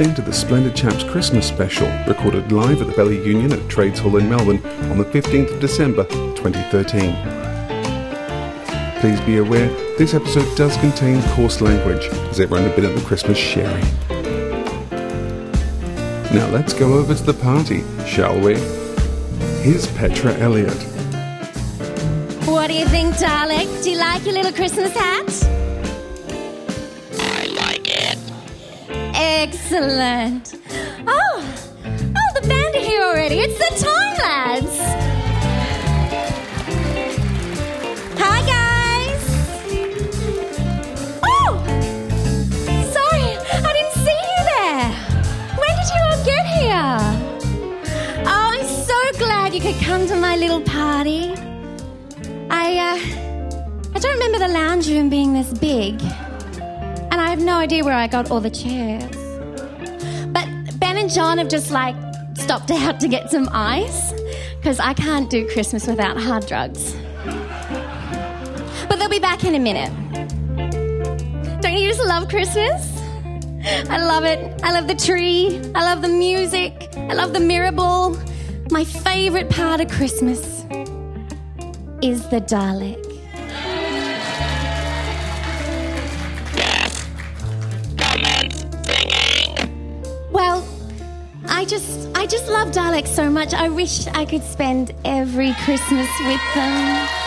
Listening to the Splendid Chaps Christmas special, recorded live at the Bella Union at Trades Hall in Melbourne on the 15th of December 2013. Please be aware this episode does contain coarse language, as everyone have been at the Christmas sherry. Now let's go over to the party, shall we? Here's Petra Elliott. What do you think, darling? Do you like your little Christmas hat? Excellent. Oh, oh, the band are here already. It's the Time Lads. Hi, guys. Oh, sorry, I didn't see you there. When did you all get here? Oh, I'm so glad you could come to my little party. I, uh, I don't remember the lounge room being this big. And I have no idea where I got all the chairs. John have just like stopped out to get some ice because I can't do Christmas without hard drugs. But they'll be back in a minute. Don't you just love Christmas? I love it. I love the tree. I love the music. I love the mirror ball. My favorite part of Christmas is the Dalek. Just I just love Daleks so much. I wish I could spend every Christmas with them.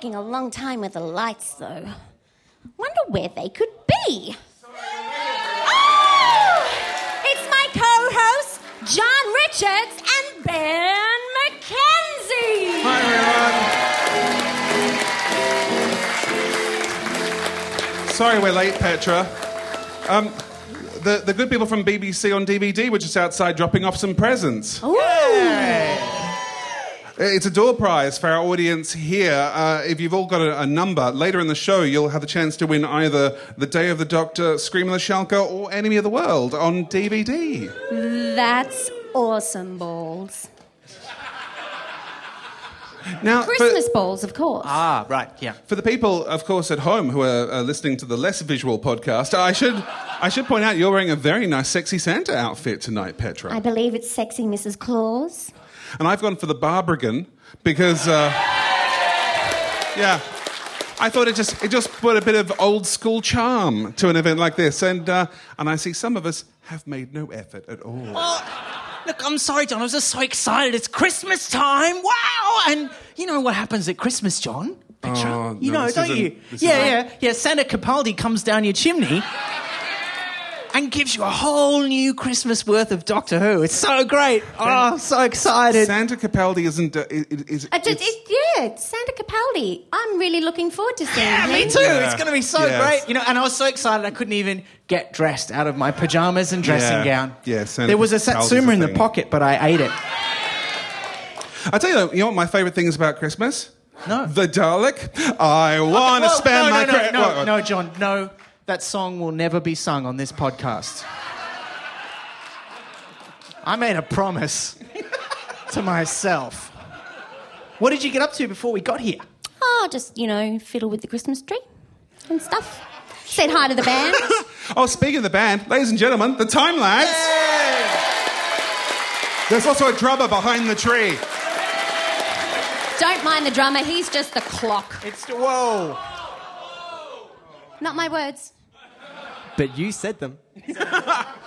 Taking a long time with the lights, though. Wonder where they could be. Oh! It's my co hosts, John Richards and Ben McKenzie. Hi, everyone. Sorry we're late, Petra. Um, the, the good people from BBC on DVD were just outside dropping off some presents. Ooh. It's a door prize for our audience here. Uh, if you've all got a, a number, later in the show, you'll have the chance to win either The Day of the Doctor, Scream of the Shalka, or Enemy of the World on DVD. That's awesome balls. Now, for- Christmas balls, of course. Ah, right, yeah. For the people, of course, at home who are uh, listening to the less visual podcast, I should, I should point out you're wearing a very nice, sexy Santa outfit tonight, Petra. I believe it's sexy Mrs. Claus. And I've gone for the Barbrigan because, uh, yeah, I thought it just it just put a bit of old school charm to an event like this, and uh, and I see some of us have made no effort at all. Oh, look, I'm sorry, John. I was just so excited. It's Christmas time. Wow! And you know what happens at Christmas, John? Petra? Oh, you no, know, this don't you? Yeah, yeah, yeah. Santa Capaldi comes down your chimney and gives you a whole new Christmas worth of Doctor Who. It's so great. Oh, I'm so excited. Santa Capaldi isn't uh, i- i- is, Uh, just, it's- it, yeah, it's Santa Capaldi. I'm really looking forward to seeing Yeah, him. me too. Yeah. It's going to be so Yes. great. You know, and I was so excited I couldn't even get dressed out of my pajamas and dressing Yeah. gown. Yeah, Santa there was a Capaldi's a satsuma in the pocket, but I ate it. I tell you, you know what my favourite thing is about Christmas? No. The Dalek. I want to Whoa, spend no, my no, no, no, what- what? no, John, no. That song will never be sung on this podcast. I made a promise to myself. What did you get up to before we got here? Oh, just, you know, fiddle with the Christmas tree and stuff. Said hi to the band. Oh, speaking of the band, ladies and gentlemen, the Time Lads. There's also a drummer behind the tree. Don't mind the drummer, he's just the clock. It's the whoa. Not my words. But you said them.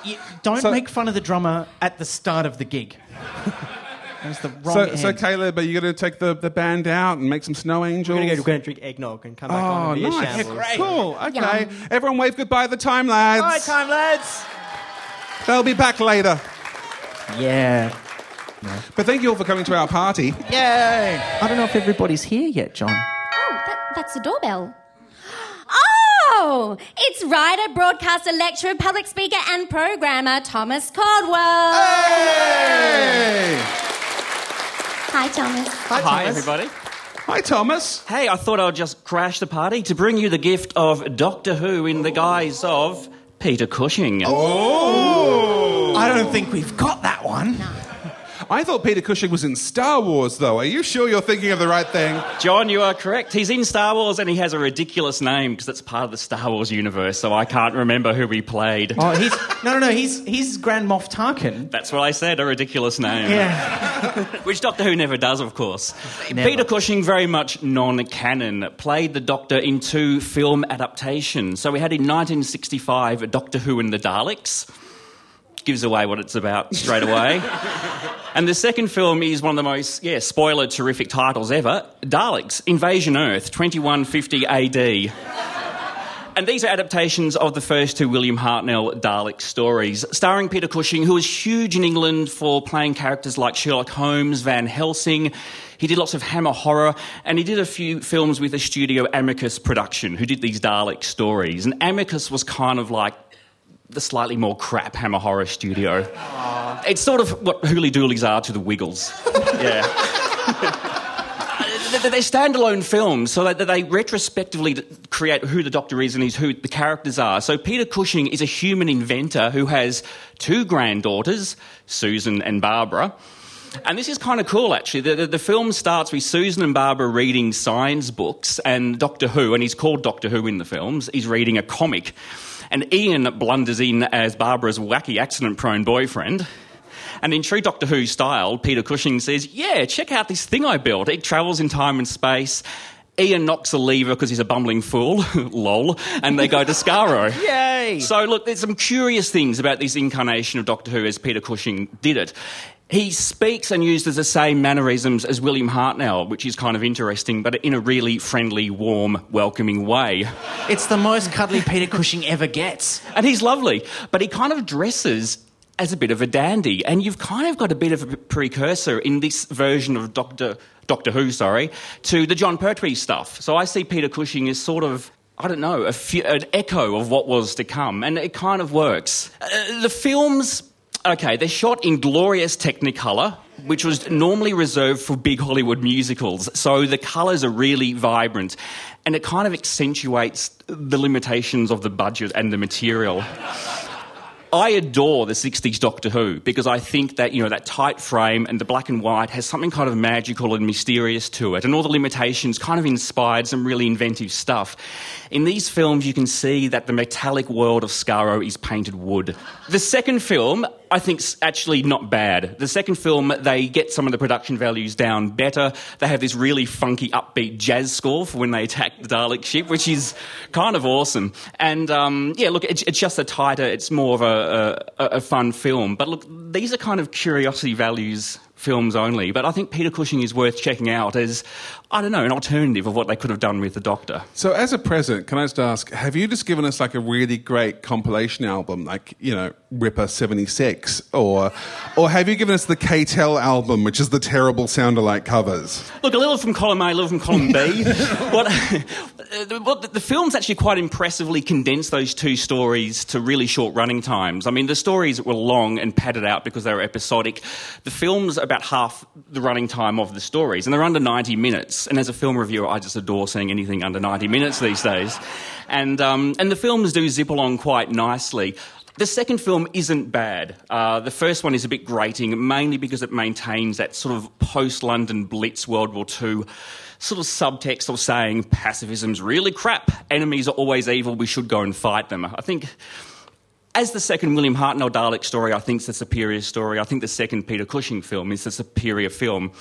You, don't So- make fun of the drummer at the start of the gig. That was the wrong So, end. so Caleb, are you going to take the, the band out and make some snow angels? We're going to drink eggnog and come back on Oh, and be a oh, nice. shambles. Great. Cool. Okay. Yum. Everyone wave goodbye to the Time Lads. All right, time lads. They'll be back later. Yeah. But thank you all for coming to our party. Yay. I don't know if everybody's here yet, John. Oh, that, that's the doorbell. It's writer, broadcaster, lecturer, public speaker, and programmer Thomas Caldwell. Hey! Hi, Thomas. Hi, everybody. Hi, Thomas. Hey, I thought I'd just crash the party to bring you the gift of Doctor Who in the guise of Peter Cushing. Oh! I don't think we've got that one. I thought Peter Cushing was in Star Wars, though. Are you sure you're thinking of the right thing? John, you are correct. He's in Star Wars and he has a ridiculous name because it's part of the Star Wars universe, so I can't remember who he played. Oh, he's no, no, no. He's he's Grand Moff Tarkin. That's what I said, a ridiculous name. Yeah. Which Doctor Who never does, of course. Never. Peter Cushing, very much non canon, played the Doctor in two film adaptations. So we had in 1965 Doctor Who and the Daleks. Gives away what it's about straight away. and the second film is one of the most, yeah, spoiler terrific titles ever Daleks Invasion Earth 2150 AD. And these are adaptations of the first two William Hartnell Dalek stories, starring Peter Cushing, who was huge in England for playing characters like Sherlock Holmes, Van Helsing. He did lots of Hammer horror, and he did a few films with the studio Amicus production, who did these Dalek stories. And Amicus was kind of like the slightly more crap Hammer horror studio. It's sort of what Hooley Dooleys are to the Wiggles. yeah. They're standalone films, so that they retrospectively create who the Doctor is and who the characters are. So Peter Cushing is a human inventor who has two granddaughters, Susan and Barbara. And this is kind of cool, actually. The, the, the film starts with Susan and Barbara reading science books, and Doctor Who, and he's called Doctor Who in the films, is reading a comic. And Ian blunders in as Barbara's wacky accident prone boyfriend. And in true Doctor Who style, Peter Cushing says, Yeah, check out this thing I built. It travels in time and space. Ian knocks a lever because he's a bumbling fool, lol, and they go to Skaro. Yay. So, look, there's some curious things about this incarnation of Doctor Who as Peter Cushing did it. He speaks and uses the same mannerisms as William Hartnell, which is kind of interesting, but in a really friendly, warm, welcoming way. It's the most cuddly Peter Cushing ever gets. And he's lovely, but he kind of dresses as a bit of a dandy. And you've kind of got a bit of a precursor in this version of Doctor, Doctor Who, sorry, to the Jon Pertwee stuff. So I see Peter Cushing as sort of. I don't know, few, an echo of what was to come, and it kind of works. Uh, the films, okay, they're shot in glorious Technicolor, which was normally reserved for big Hollywood musicals. So the colours are really vibrant, and it kind of accentuates the limitations of the budget and the material. I adore the 60s Doctor Who because I think that, you know, that tight frame and the black and white has something kind of magical and mysterious to it, and all the limitations kind of inspired some really inventive stuff. In these films, you can see that the metallic world of Skaro is painted wood. The second film, I think's actually not bad. The second film, they get some of the production values down better. They have this really funky, upbeat jazz score for when they attack the Dalek ship, which is kind of awesome. And um, yeah, look, it's, it's just a tighter, it's more of a, a, a fun film. But look, these are kind of curiosity values films only. But I think Peter Cushing is worth checking out as, I don't know, an alternative of what they could have done with the Doctor. So, as a present, can I just ask, have you just given us like a really great compilation album, like, you know, Ripper 76? Or, or have you given us the K-Tel album, which is the terrible sound-alike covers? Look, a little from column A, a little from column B. what, what, the, the films actually quite impressively condensed those two stories to really short running times. I mean, the stories were long and padded out because they were episodic. The films are about half the running time of the stories, and they're under 90 minutes. And as a film reviewer, I just adore seeing anything under 90 minutes these days. And, um, and the films do zip along quite nicely. The second film isn't bad. Uh, the first one is a bit grating, mainly because it maintains that sort of post London Blitz World War II sort of subtext of saying pacifism's really crap, enemies are always evil, we should go and fight them. I think. As the second William Hartnell Dalek story, I think it's the superior story. I think the second Peter Cushing film is the superior film.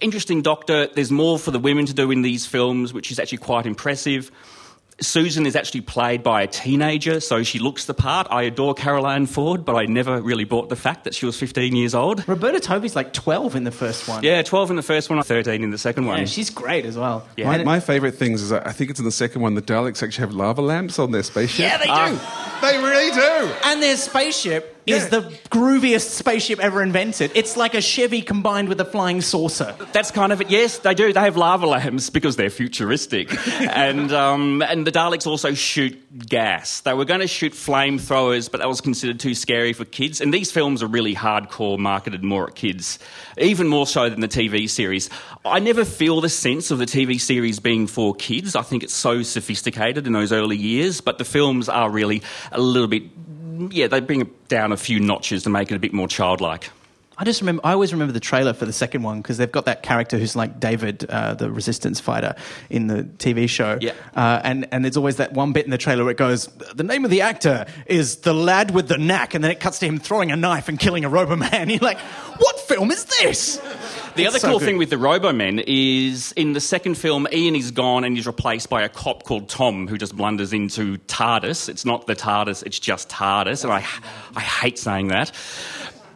Interesting Doctor. There's more for the women to do in these films, which is actually quite impressive. Susan is actually played by a teenager, so she looks the part. I adore Carole Ann Ford, but I never really bought the fact that she was 15 years old. Roberta Tovey's like 12 in the first one. Yeah, 12 in the first one, 13 in the second one. Yeah, she's great as well. Yeah. My, my favourite things is I think it's in the second one, the Daleks actually have lava lamps on their spaceship. Yeah, they do. Ah, they really do. And their spaceship is the grooviest spaceship ever invented. It's like a Chevy combined with a flying saucer. That's kind of it. Yes, they do. They have lava lamps because they're futuristic, and um, and the Daleks also shoot gas. They were going to shoot flamethrowers, but that was considered too scary for kids. And these films are really hardcore, marketed more at kids, even more so than the TV series. I never feel the sense of the TV series being for kids. I think it's so sophisticated in those early years, but the films are really a little bit. Yeah, they bring it down a few notches to make it a bit more childlike. I just remember, I always remember the trailer for the second one because they've got that character who's like David, uh, the resistance fighter in the TV show. Yeah. Uh, and, and there's always that one bit in the trailer where it goes, the name of the actor is the lad with the knack. And then it cuts to him throwing a knife and killing a Robo Roboman. You're like, what film is this? The It's other so cool good. thing with the Robomen is in the second film, Ian is gone and he's replaced by a cop called Tom who just blunders into TARDIS. It's not the TARDIS, it's just TARDIS, and I, I hate saying that.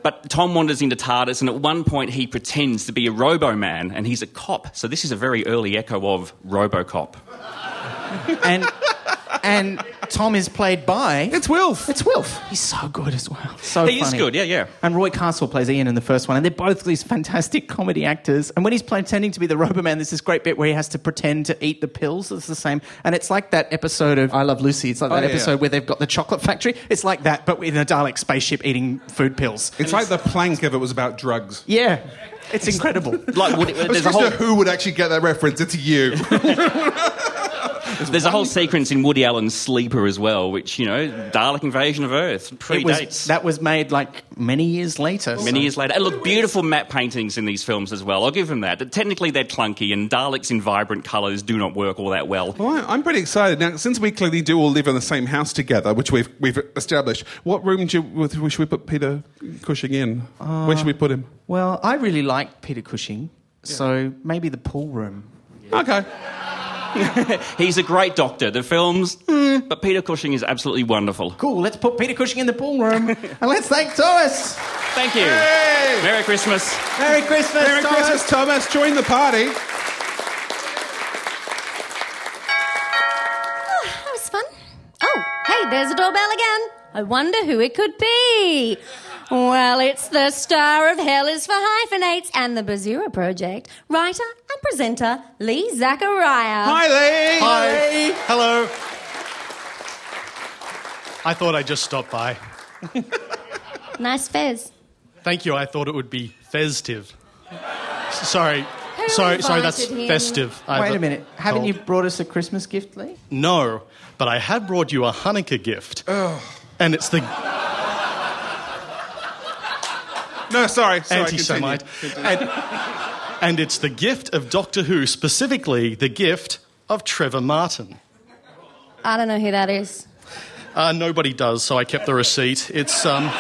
But Tom wanders into TARDIS, and at one point he pretends to be a Robo Man, and he's a cop. So this is a very early echo of Robocop. And, and Tom is played by. It's Wilf. It's Wilf. He's so good as well. So He is good, yeah, yeah. And Roy Castle plays Ian in the first one, and they're both these fantastic comedy actors. And when he's pretending to be the Robo Man, there's this great bit where he has to pretend to eat the pills. It's the same, and it's like that episode of I Love Lucy. It's like Oh, that yeah, episode yeah. where they've got the chocolate factory. It's like that, but in a Dalek spaceship eating food pills. It's like the plank if it was about drugs. Yeah, it's incredible. Like, Woody- I was there's, a whole, to who would actually get that reference. It's you. there's a whole sequence in Woody Allen's Sleeper as well, which, you know, Dalek invasion of Earth It predates. was, that was made like many years later. Many years later. And look, beautiful matte paintings in these films as well. I'll give them that. Technically, they're clunky, and Daleks in vibrant colours do not work all that well. Well, I- I'm pretty excited now. Since we clearly do all live in the same house together, which we've we've established, what room do you, should we put Peter Cushing in? Where should we put him? Uh, well, I really like Peter Cushing, so maybe the pool room. Okay. He's a great doctor. The films, eh, but Peter Cushing is absolutely wonderful. Cool, let's put Peter Cushing in the pool room and let's thank Thomas. Thank you. Hey! Merry Christmas. Merry Christmas, Merry Thomas. Christmas, Thomas. Join the party. That was fun. Oh, hey, there's a doorbell again. I wonder who it could be. Well, it's the star of Hell is for Hyphenates and the Bazura Project, writer and presenter Lee Zachariah. Hi, Lee. Hi. Hello. I thought I'd just stop by. Nice fez. Thank you. I thought it would be festive. S- Sorry. Who sorry, sorry, that's invited him? festive. I Wait a was minute. Haven't told. you brought us a Christmas gift, Lee? No, but I have brought you a Hanukkah gift. And it's the No, sorry. sorry anti Semite. And, and it's the gift of Doctor Who, specifically the gift of Trevor Martin. I don't know who that is. Uh, nobody does, so I kept the receipt. It's, um,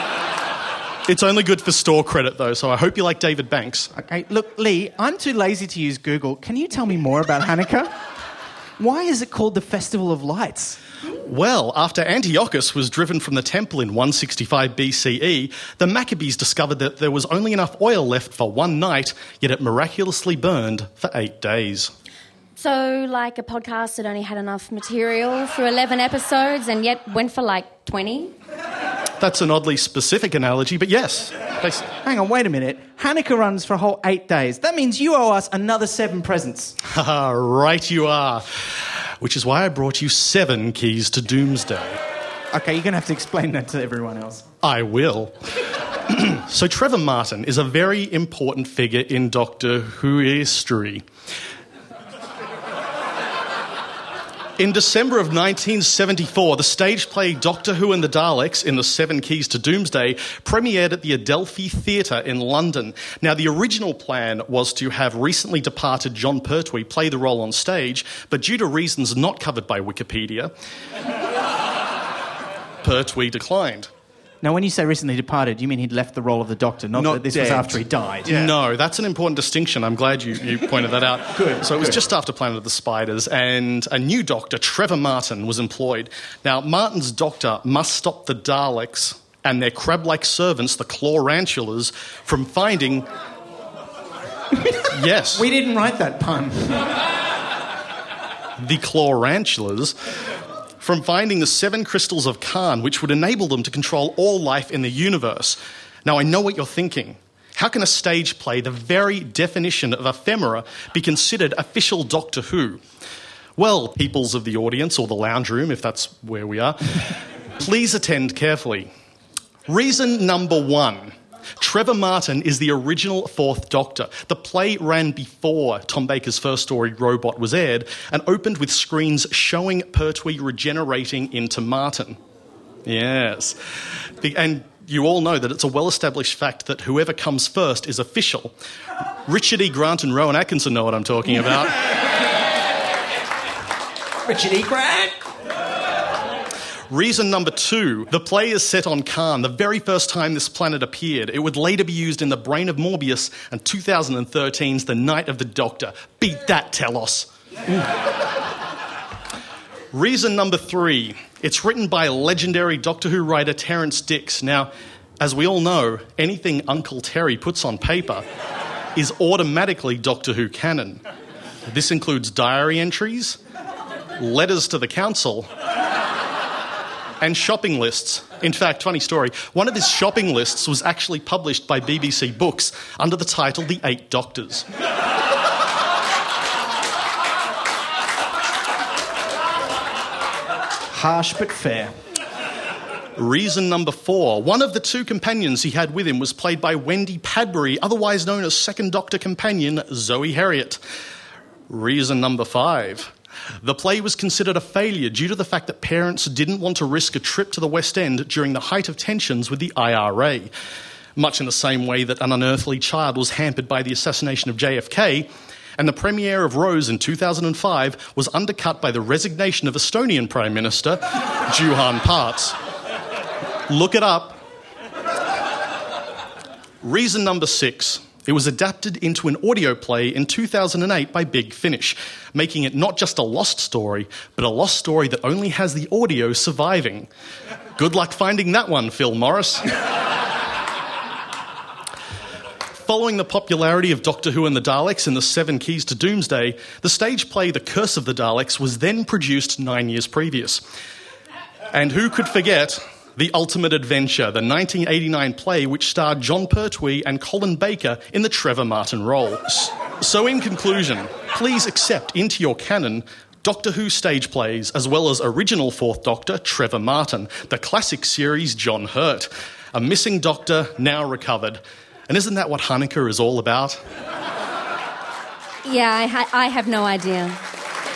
it's only good for store credit, though, so I hope you like David Banks. Okay, look, Lee, I'm too lazy to use Google. Can you tell me more about Hanukkah? Why is it called the Festival of Lights? Well, after Antiochus was driven from the temple in 165 BCE, the Maccabees discovered that there was only enough oil left for one night, yet it miraculously burned for eight days. So, like a podcast that only had enough material for 11 episodes and yet went for like 20? That's an oddly specific analogy, but yes. Hang on, wait a minute. Hanukkah runs for a whole eight days. That means you owe us another seven presents. Right you are. Which is why I brought you seven keys to doomsday. Okay, you're going to have to explain that to everyone else. I will. so, Trevor Martin is a very important figure in Doctor Who history. In December of 1974, the stage play Doctor Who and the Daleks in the Seven Keys to Doomsday premiered at the Adelphi Theatre in London. Now, the original plan was to have recently departed Jon Pertwee play the role on stage, but due to reasons not covered by Wikipedia, Pertwee declined. Now, when you say recently departed, you mean he'd left the role of the Doctor, not, Not that this was after he died. No, that's an important distinction. I'm glad you, you pointed that out. Good, So it was good. just after Planet of the Spiders, and a new doctor, Trevor Martin, was employed. Now, Martin's doctor must stop the Daleks and their crab like servants, the Clawrantulars, from finding. yes, We didn't write that pun. the Clawrantulars. From finding the seven crystals of Karn, which would enable them to control all life in the universe. Now, I know what you're thinking. How can a stage play, the very definition of ephemera, be considered official Doctor Who? Well, peoples of the audience, or the lounge room, if that's where we are, please attend carefully. Reason number one Trevor Martin is the original Fourth Doctor. The play ran before Tom Baker's first story, Robot, was aired and opened with screens showing Pertwee regenerating into Martin. Yes. The- and you all know that it's a well established fact that whoever comes first is official. Richard E. Grant and Rowan Atkinson know what I'm talking about. Richard E. Grant. Reason number two the play is set on Karn, the very first time this planet appeared. It would later be used in The Brain of Morbius and 2013's The Night of the Doctor. Beat that, Telos. Reason number three it's written by legendary Doctor Who writer Terrance Dicks. Now, as we all know, anything Uncle Terry puts on paper is automatically Doctor Who canon. This includes diary entries, letters to the council, and shopping lists. In fact, funny story, one of his shopping lists was actually published by BBC Books under the title The Eight Doctors. Harsh but fair. Reason number four one of the two companions he had with him was played by Wendy Padbury, otherwise known as Second Doctor companion Zoe Heriot. Reason number five. The play was considered a failure due to the fact that parents didn't want to risk a trip to the West End during the height of tensions with the IRA. Much in the same way that an unearthly child was hampered by the assassination of JFK, and the premiere of Rose in 2005 was undercut by the resignation of Estonian Prime Minister Juhan Parts. Look it up. Reason number six. It was adapted into an audio play in 2008 by Big Finish, making it not just a lost story, but a lost story that only has the audio surviving. Good luck finding that one, Phil Morris. Following the popularity of Doctor Who and the Daleks in the Seven Keys to Doomsday, the stage play The Curse of the Daleks was then produced nine years previous. And who could forget The Ultimate Adventure, the 1989 play which starred Jon Pertwee and Colin Baker in the Trevor Martin roles. So, in conclusion, please accept into your canon Doctor Who stage plays, as well as original Fourth Doctor Trevor Martin, the classic series John Hurt, a missing Doctor now recovered. And isn't that what Hanukkah is all about? Yeah, I, ha- I have no idea.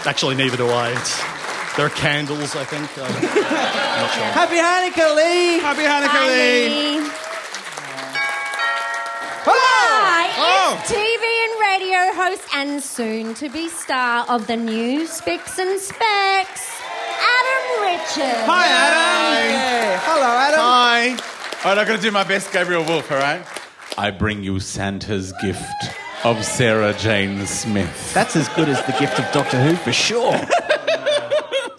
Actually, neither do I. It's, there are candles, I think. Uh, I'm not sure. Happy Hanukkah, Lee! Happy Hanukkah, Lee. Bye. Hi, Oh. it's TV and radio host and soon to be star of the new Spicks and Specks, Adam Richards. Hi, Adam. Hey, hello, Adam. Hi. All right, I'm going to do my best Gabriel Woolf, all right? I bring you Santa's gift of Sarah Jane Smith. That's as good as the gift of Doctor Who for sure.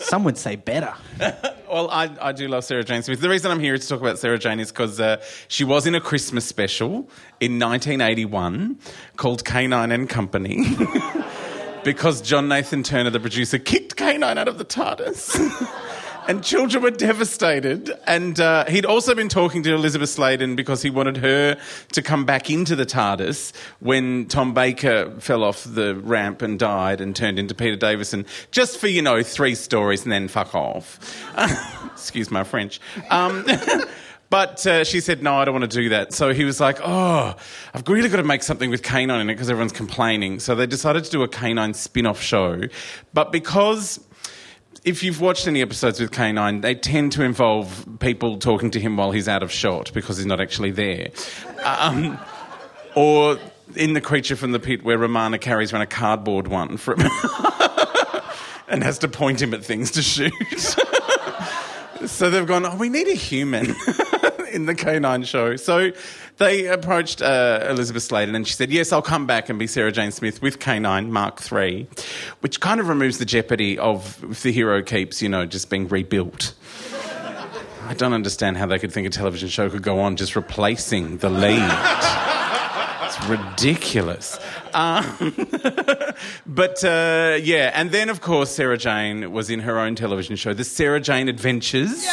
Some would say better. Well, I, I do love Sarah Jane Smith. The reason I'm here to talk about Sarah Jane is because uh, she was in a Christmas special in 1981 called K9 and Company. because John Nathan Turner, the producer, kicked K9 out of the TARDIS. and children were devastated. And uh, he'd also been talking to Elizabeth Sladen because he wanted her to come back into the TARDIS when Tom Baker fell off the ramp and died and turned into Peter Davison, just for, you know, three stories and then fuck off. Excuse my French. Um, But uh, she said, no, I don't want to do that. So he was like, oh, I've really got to make something with K9 in it because everyone's complaining. So they decided to do a K9 spin off show. But because if you've watched any episodes with K9, they tend to involve people talking to him while he's out of shot because he's not actually there. Um, or in The Creature from the Pit, where Romana carries around a cardboard one from and has to point him at things to shoot. so they've gone, oh, we need a human in the K9 show. So they approached uh, Elizabeth Sladen and she said, yes, I'll come back and be Sarah Jane Smith with K9 Mark III, which kind of removes the jeopardy of the hero keeps, you know, just being rebuilt. I don't understand how they could think a television show could go on just replacing the lead. It's ridiculous. Um, but uh, yeah, and then of course Sarah Jane was in her own television show, The Sarah Jane Adventures.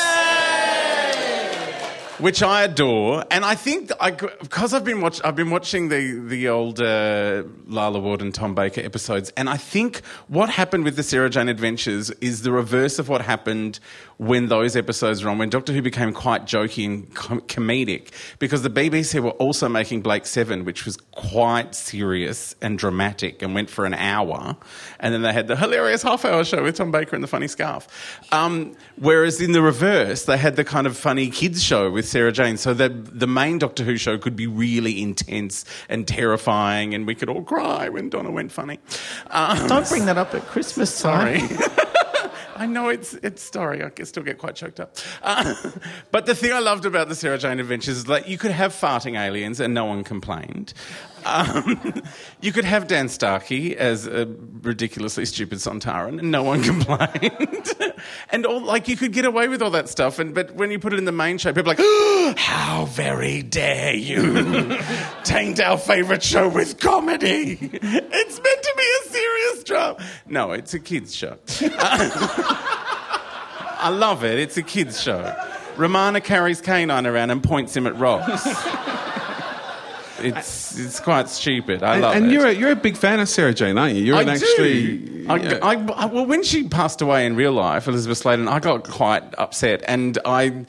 Which I adore, and I think I, because I've been watch, I've been watching the the old uh, Lalla Ward and Tom Baker episodes, and I think what happened with the Sarah Jane Adventures is the reverse of what happened when those episodes were on, when Doctor Who became quite jokey and com- comedic, because the BBC were also making Blake Seven, which was quite serious and dramatic, and went for an hour, and then they had the hilarious half-hour show with Tom Baker and the funny scarf. Um, whereas in the reverse, they had the kind of funny kids show with Sarah Jane, so that the main Doctor Who show could be really intense and terrifying, and we could all cry when Donna went funny. Um, Don't bring that up at Christmas time. Sorry. I know it's it's story. I can still get quite choked up. Uh, but the thing I loved about the Sarah Jane Adventures is that you could have farting aliens and no one complained. Um, you could have Dan Starkey as a ridiculously stupid Sontaran and no one complained. and all like you could get away with all that stuff. And but when you put it in the main show, people are like, oh, "How very dare you taint our favourite show with comedy? It's meant to be a serious drama." No, it's a kids show. I love it. It's a kids' show. Romana carries K9 around and points him at rocks. It's it's quite stupid. I And, love and it. you're a, you're a big fan of Sarah Jane, aren't you? You're I an do. actually. I, yeah. I, I- well, when she passed away in real life, Elizabeth Sladen, I got quite upset, and I,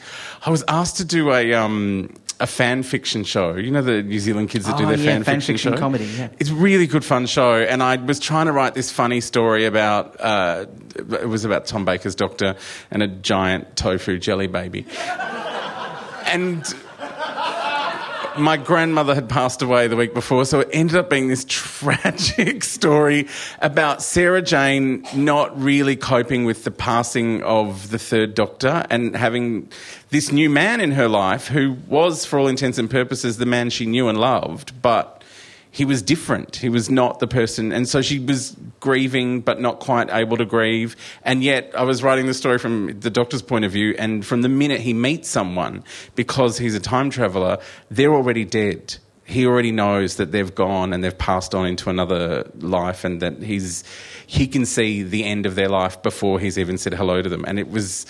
I was asked to do a um, a fan fiction show. You know the New Zealand kids that do Oh, their yeah, fan, fan fiction, fiction show. comedy, yeah. It's really good fun show, and I was trying to write this funny story about. Uh, it was about Tom Baker's doctor and a giant tofu jelly baby, and my grandmother had passed away the week before, so it ended up being this tragic story about Sarah Jane not really coping with the passing of the third doctor and having this new man in her life who was, for all intents and purposes, the man she knew and loved, but he was different. He was not the person. And so she was grieving, but not quite able to grieve. And yet, I was writing the story from the doctor's point of view. And from the minute he meets someone, because he's a time traveller, they're already dead. he already knows that they've gone and they've passed on into another life, and that he's he can see the end of their life before he's even said hello to them. And it was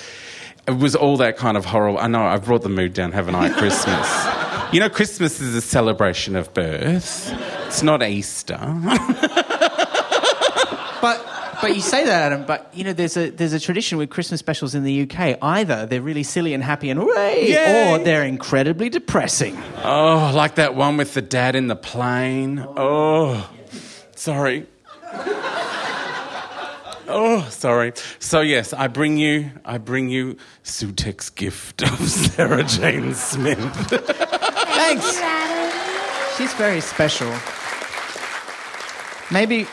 it was all that kind of horrible. I know I've brought the mood down, haven't I? at Christmas. You know, Christmas is a celebration of birth. It's not Easter. But but you say that, Adam. But you know, there's a there's a tradition with Christmas specials in the UK. Either they're really silly and happy and hooray, Yay! or they're incredibly depressing. Oh, like that one with the dad in the plane. Oh, sorry. Oh, sorry. So yes, I bring you, I bring you Sutekh's gift of Sarah Jane Smith. Thanks. She's very special. Maybe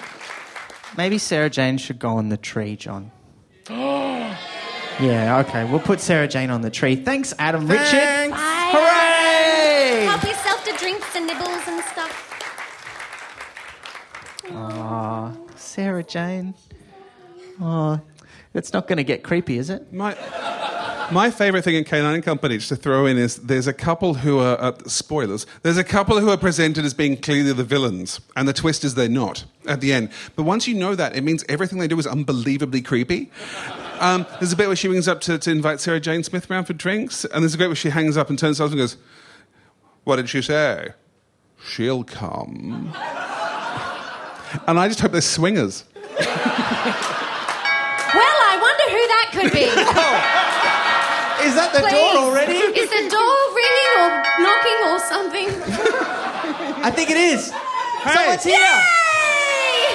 maybe Sarah Jane should go on the tree, John. yeah, okay. We'll put Sarah Jane on the tree. Thanks, Adam Richard. Bye. Hooray! Help yourself to drinks and nibbles and stuff. Sarah Jane. Oh, it's not going to get creepy, is it? My, my favourite thing in K9 and Company, to throw in, is there's a couple who are, uh, spoilers, there's a couple who are presented as being clearly the villains, and the twist is they're not at the end. But once you know that, it means everything they do is unbelievably creepy. Um, there's a bit where she rings up to, to invite Sarah Jane Smith round for drinks, and there's a bit where she hangs up and turns to and goes, What did she say? She'll come. and I just hope they're swingers. could be. Is that the Please. door already? Is the door ringing or knocking or something? I think it is. Someone's here. Yay!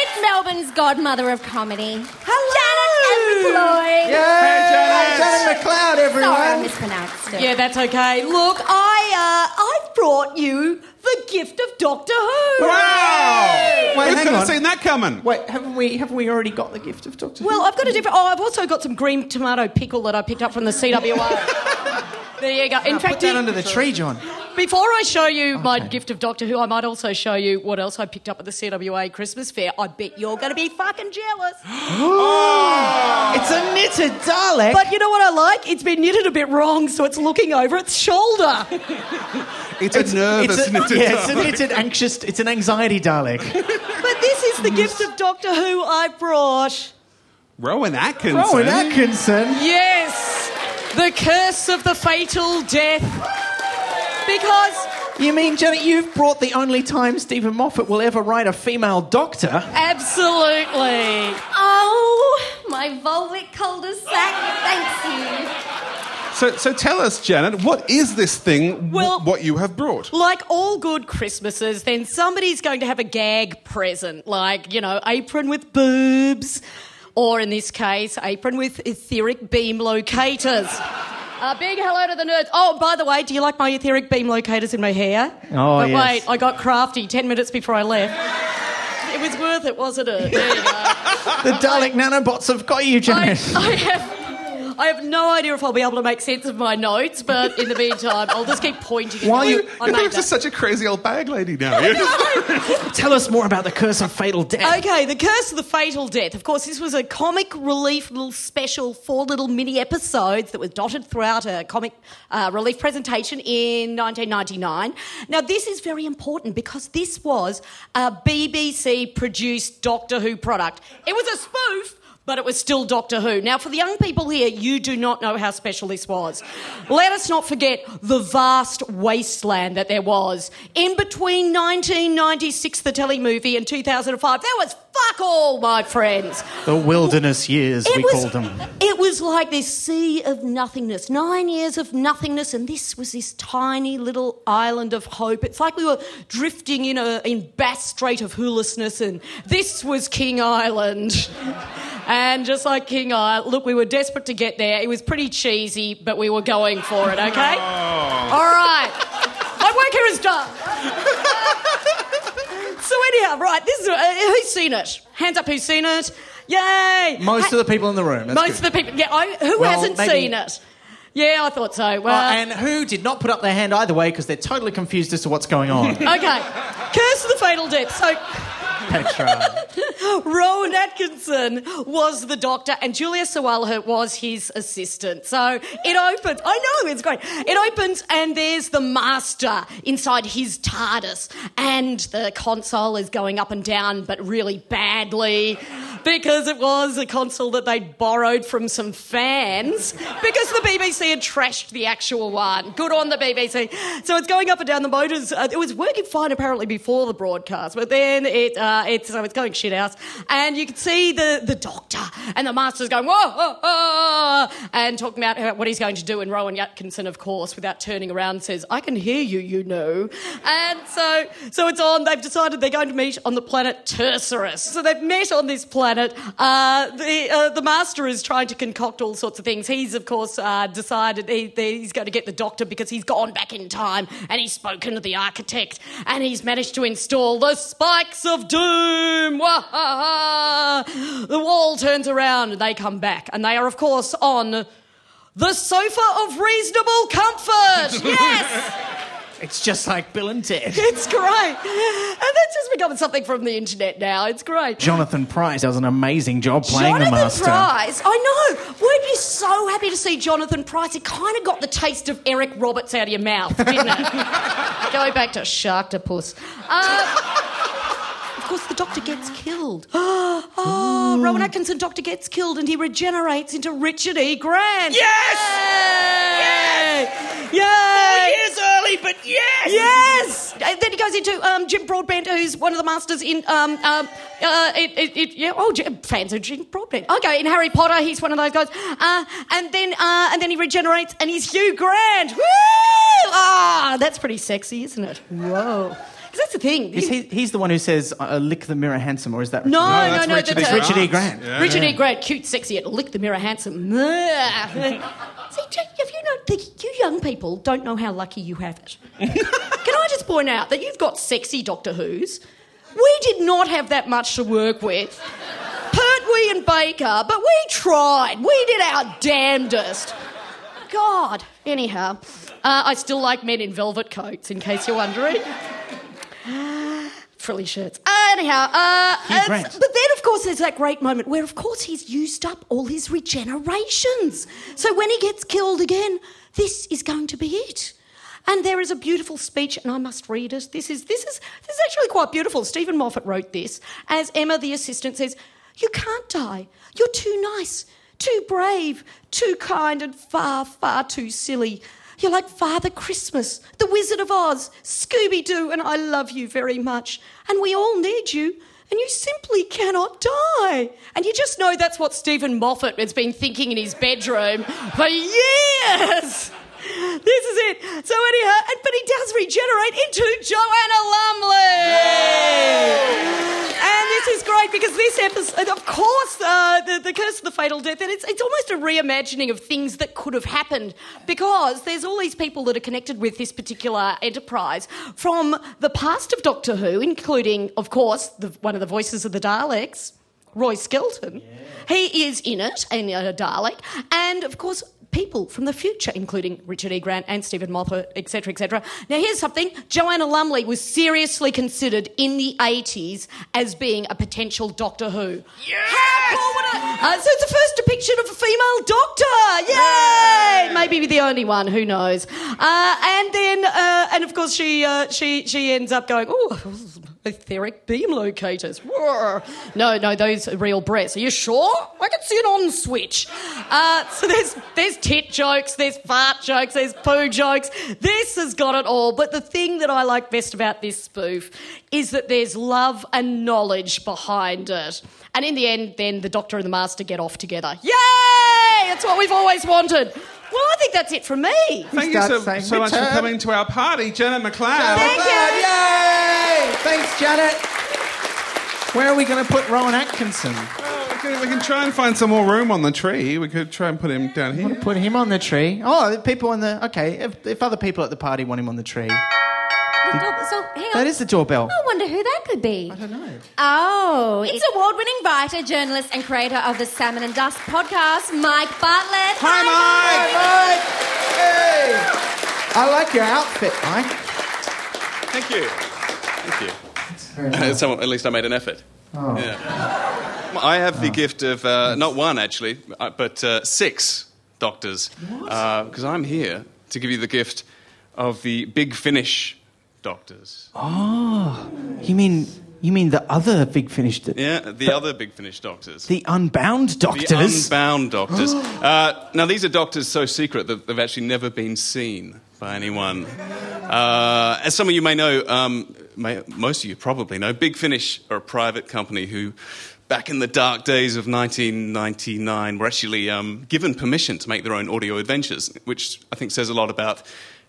It's Melbourne's godmother of comedy. Hello! Janet McLeod. Yay! Janet McLeod, everyone. Sorry, I mispronounced it. Yeah, that's okay. Look, I uh, I've brought you the gift of Doctor Who. Wow! Wait, Who hang could have seen that coming? Wait, haven't we haven't we already got the gift of Doctor? Who? Well, I've got a different. Oh, I've also got some green tomato pickle that I picked up from the CWA. there you go. In Who? fact, put that the- under the tree, John. before I show you my Okay. gift of Doctor Who, I might also show you what else I picked up at the CWA Christmas fair. I bet you're going to be fucking jealous. It's a knitted Dalek. But you know what I like? It's been knitted a bit wrong, so it's looking over its shoulder. It's, a nervous it's a, knitted yeah, it's a Dalek. knitted anxious. It's an anxiety Dalek. But this is the mm. gift of Doctor Who I brought. Rowan Atkinson. Rowan Atkinson. Yes, the curse of the fatal death. Because You mean, Janet, you've brought the only time Steven Moffat will ever write a female doctor? absolutely, Oh, my Volvic cul-de-sac. Thanks you. So, so tell us, Janet, what is this thing? wh- Well- what you have brought? like all good Christmases, then somebody's going to have a gag present, like you know, apron with boobs, or in this case, apron with etheric beam locators. A big hello to the nerds. Oh, by the way, do you like my etheric beam locators in my hair? Oh, but yes. wait, I got crafty ten minutes before I left. It was worth it, wasn't it? There you go. The Dalek nanobots have got you, I, Janet. I have, I have no idea if I'll be able to make sense of my notes, but in the meantime, I'll just keep pointing. While at you- them. I You're just that. such a crazy old bag lady now. You're Tell us more about the curse of fatal death. Okay, The Curse of the Fatal Death. Of course, this was a comic relief little special, four little mini episodes that was dotted throughout a comic uh, relief presentation in 1999. Now, this is very important because this was a BBC produced Doctor Who product. It was a spoof. But it was still Doctor Who. Now, for the young people here, you do not know how special this was. Let us not forget the vast wasteland that there was. In between 1996, the telly movie, and 2005, there was fuck all, my friends. The wilderness years, we was, called them. It was like this sea of nothingness, nine years of nothingness, and this was this tiny little island of hope. It's like we were drifting in a in Bass Strait of Hoolishness, and this was King Island. And just like King Island, look, we were desperate to get there. It was pretty cheesy, but we were going for it, okay? Oh. All right. My work here is done. so anyhow, right, this is uh, who's seen it? Hands up, who's seen it? Yay! Most Ha- of the people in the room. That's most good. of the people. Yeah, I, who Well, hasn't maybe- seen it? Yeah, I thought so. Oh, Well, and who did not put up their hand either way because they're totally confused as to what's going on. okay. Curse of the Fatal Death. So, Petra. Rowan Atkinson was the doctor, and Julia Sawalha was his assistant. So it opens. I know it's great. It opens, and there's the master inside his TARDIS, and the console is going up and down, but really badly. Because it was a console that they'd borrowed from some fans, because the BBC had trashed the actual one. Good on the BBC. So it's going up and down the motors. Uh, it was working fine apparently before the broadcast, but then it uh, it's so it's going shit house, and you can see the the doctor and the master's going whoa, whoa, whoa and talking about what he's going to do. And Rowan Atkinson, of course, without turning around, says, "I can hear you, you know." And so so it's on. They've decided they're going to meet on the planet Tersurus. So they've met on this planet. Uh, the uh, the master is trying to concoct all sorts of things. He's of course uh, decided he, he's going to get the doctor because he's gone back in time and he's spoken to the architect and he's managed to install the spikes of doom. Wah-ha-ha. The wall turns around and they come back and they are of course on the sofa of reasonable comfort. Yes. It's just like Bill and Ted. It's great. And that's just becoming something from the internet now. It's great. Jonathan Pryce does an amazing job playing Jonathan the master. Pryce. I know. Weren't you so happy to see Jonathan Pryce? It kind of got the taste of Eric Roberts out of your mouth, didn't it? Go back to Sharktopus. Uh, course, the doctor gets killed. Oh, Rowan Atkinson, doctor gets killed and he regenerates into Richard E. Grant. Yes! Yay! Yay! Years early, but yes! Yes. And then he goes into um, Jim Broadbent, who's one of the masters in. Um, um, uh, it, it, it, yeah, oh, fans of Jim Broadbent. Okay, in Harry Potter, he's one of those guys. Uh, and then, uh, and then he regenerates, and he's Hugh Grant. Woo! Ah, that's pretty sexy, isn't it? Whoa. 'Cause that's the thing. Is he, he's the one who says, uh, lick the mirror handsome, or is that No, Richard? no, that's no, Richard that's E. a- Richard E. Grant. Yeah. Richard E. Grant, cute, sexy, and lick the mirror, handsome. See, Jake, have you know that you young people don't know how lucky you have it? Can I just point out that you've got sexy Doctor Who's? We did not have that much to work with. Pertwee and Baker, but we tried. We did our damnedest. God. Anyhow, uh, I still like men in velvet coats, in case you're wondering. Frilly shirts. Anyhow, uh, but then, of course, there's that great moment where, of course, he's used up all his regenerations. So when he gets killed again, this is going to be it. And there is a beautiful speech, and I must read it. This is this is this is actually quite beautiful. Steven Moffat wrote this as Emma, the assistant, says, "You can't die. You're too nice, too brave, too kind, and far, far too silly." You're like Father Christmas, the Wizard of Oz, Scooby Doo, and I love you very much. And we all need you, and you simply cannot die. And you just know that's what Steven Moffat has been thinking in his bedroom for years. This is it. So anyhow, but he does regenerate into Joanna Lumley. And this is great because this episode, of course, uh, the, the Curse of the Fatal Death, and it's, it's almost a reimagining of things that could have happened because there's all these people that are connected with this particular enterprise from the past of Doctor Who, including, of course, the, one of the voices of the Daleks. Roy Skelton. He is in it, and a Dalek. And of course, people from the future, including Richard E. Grant and Steven Moffat, etc., etc. Now, here's something Joanna Lumley was seriously considered in the 80s as being a potential Doctor Who. Yes! How cool would it? Uh, so it's the first depiction of a female Doctor! Yay! Maybe the only one, who knows? Uh, and then, uh, and of course, she, uh, she, she ends up going, oh, etheric beam locators. Whoa. No, no, those are real breasts. Are you sure? I can see an on switch. Uh, so there's there's tit jokes, there's fart jokes, there's poo jokes. This has got it all. But the thing that I like best about this spoof is that there's love and knowledge behind it. And in the end, then the Doctor and the Master get off together. Yay! That's what we've always wanted. Well, I think that's it from me. Thank you Start so, saying so much for coming to our party, Janet McLeod. Thank you. Yay! Thanks, Janet. Where are we going to put Rowan Atkinson? Oh, we, can, we can try and find some more room on the tree. We could try and put him down here. Put him on the tree. Oh, people on the. Okay, if, if other people at the party want him on the tree. The door- so, hang on. That is the doorbell. I wonder who that could be. I don't know. Oh, it's award-winning writer, journalist, and creator of the Salmon and Dust podcast, Mike Bartlett. Hi, Mike. Mike. Hey! I like your outfit, Mike. Thank you. Thank you. so at least I made an effort. Yeah. I have the gift of uh, not one actually, uh, but uh, six doctors, What? because I'm here to give you the gift of the Big Finish doctors. Oh, you mean you mean the other big finish? d- Yeah, the other Big Finish doctors. The unbound doctors. The unbound doctors. uh, now, these are doctors so secret that they've actually never been seen by anyone. Uh, as some of you may know, um, may, most of you probably know, Big Finish are a private company who, back in the dark days of 1999, were actually um, given permission to make their own audio adventures, which I think says a lot about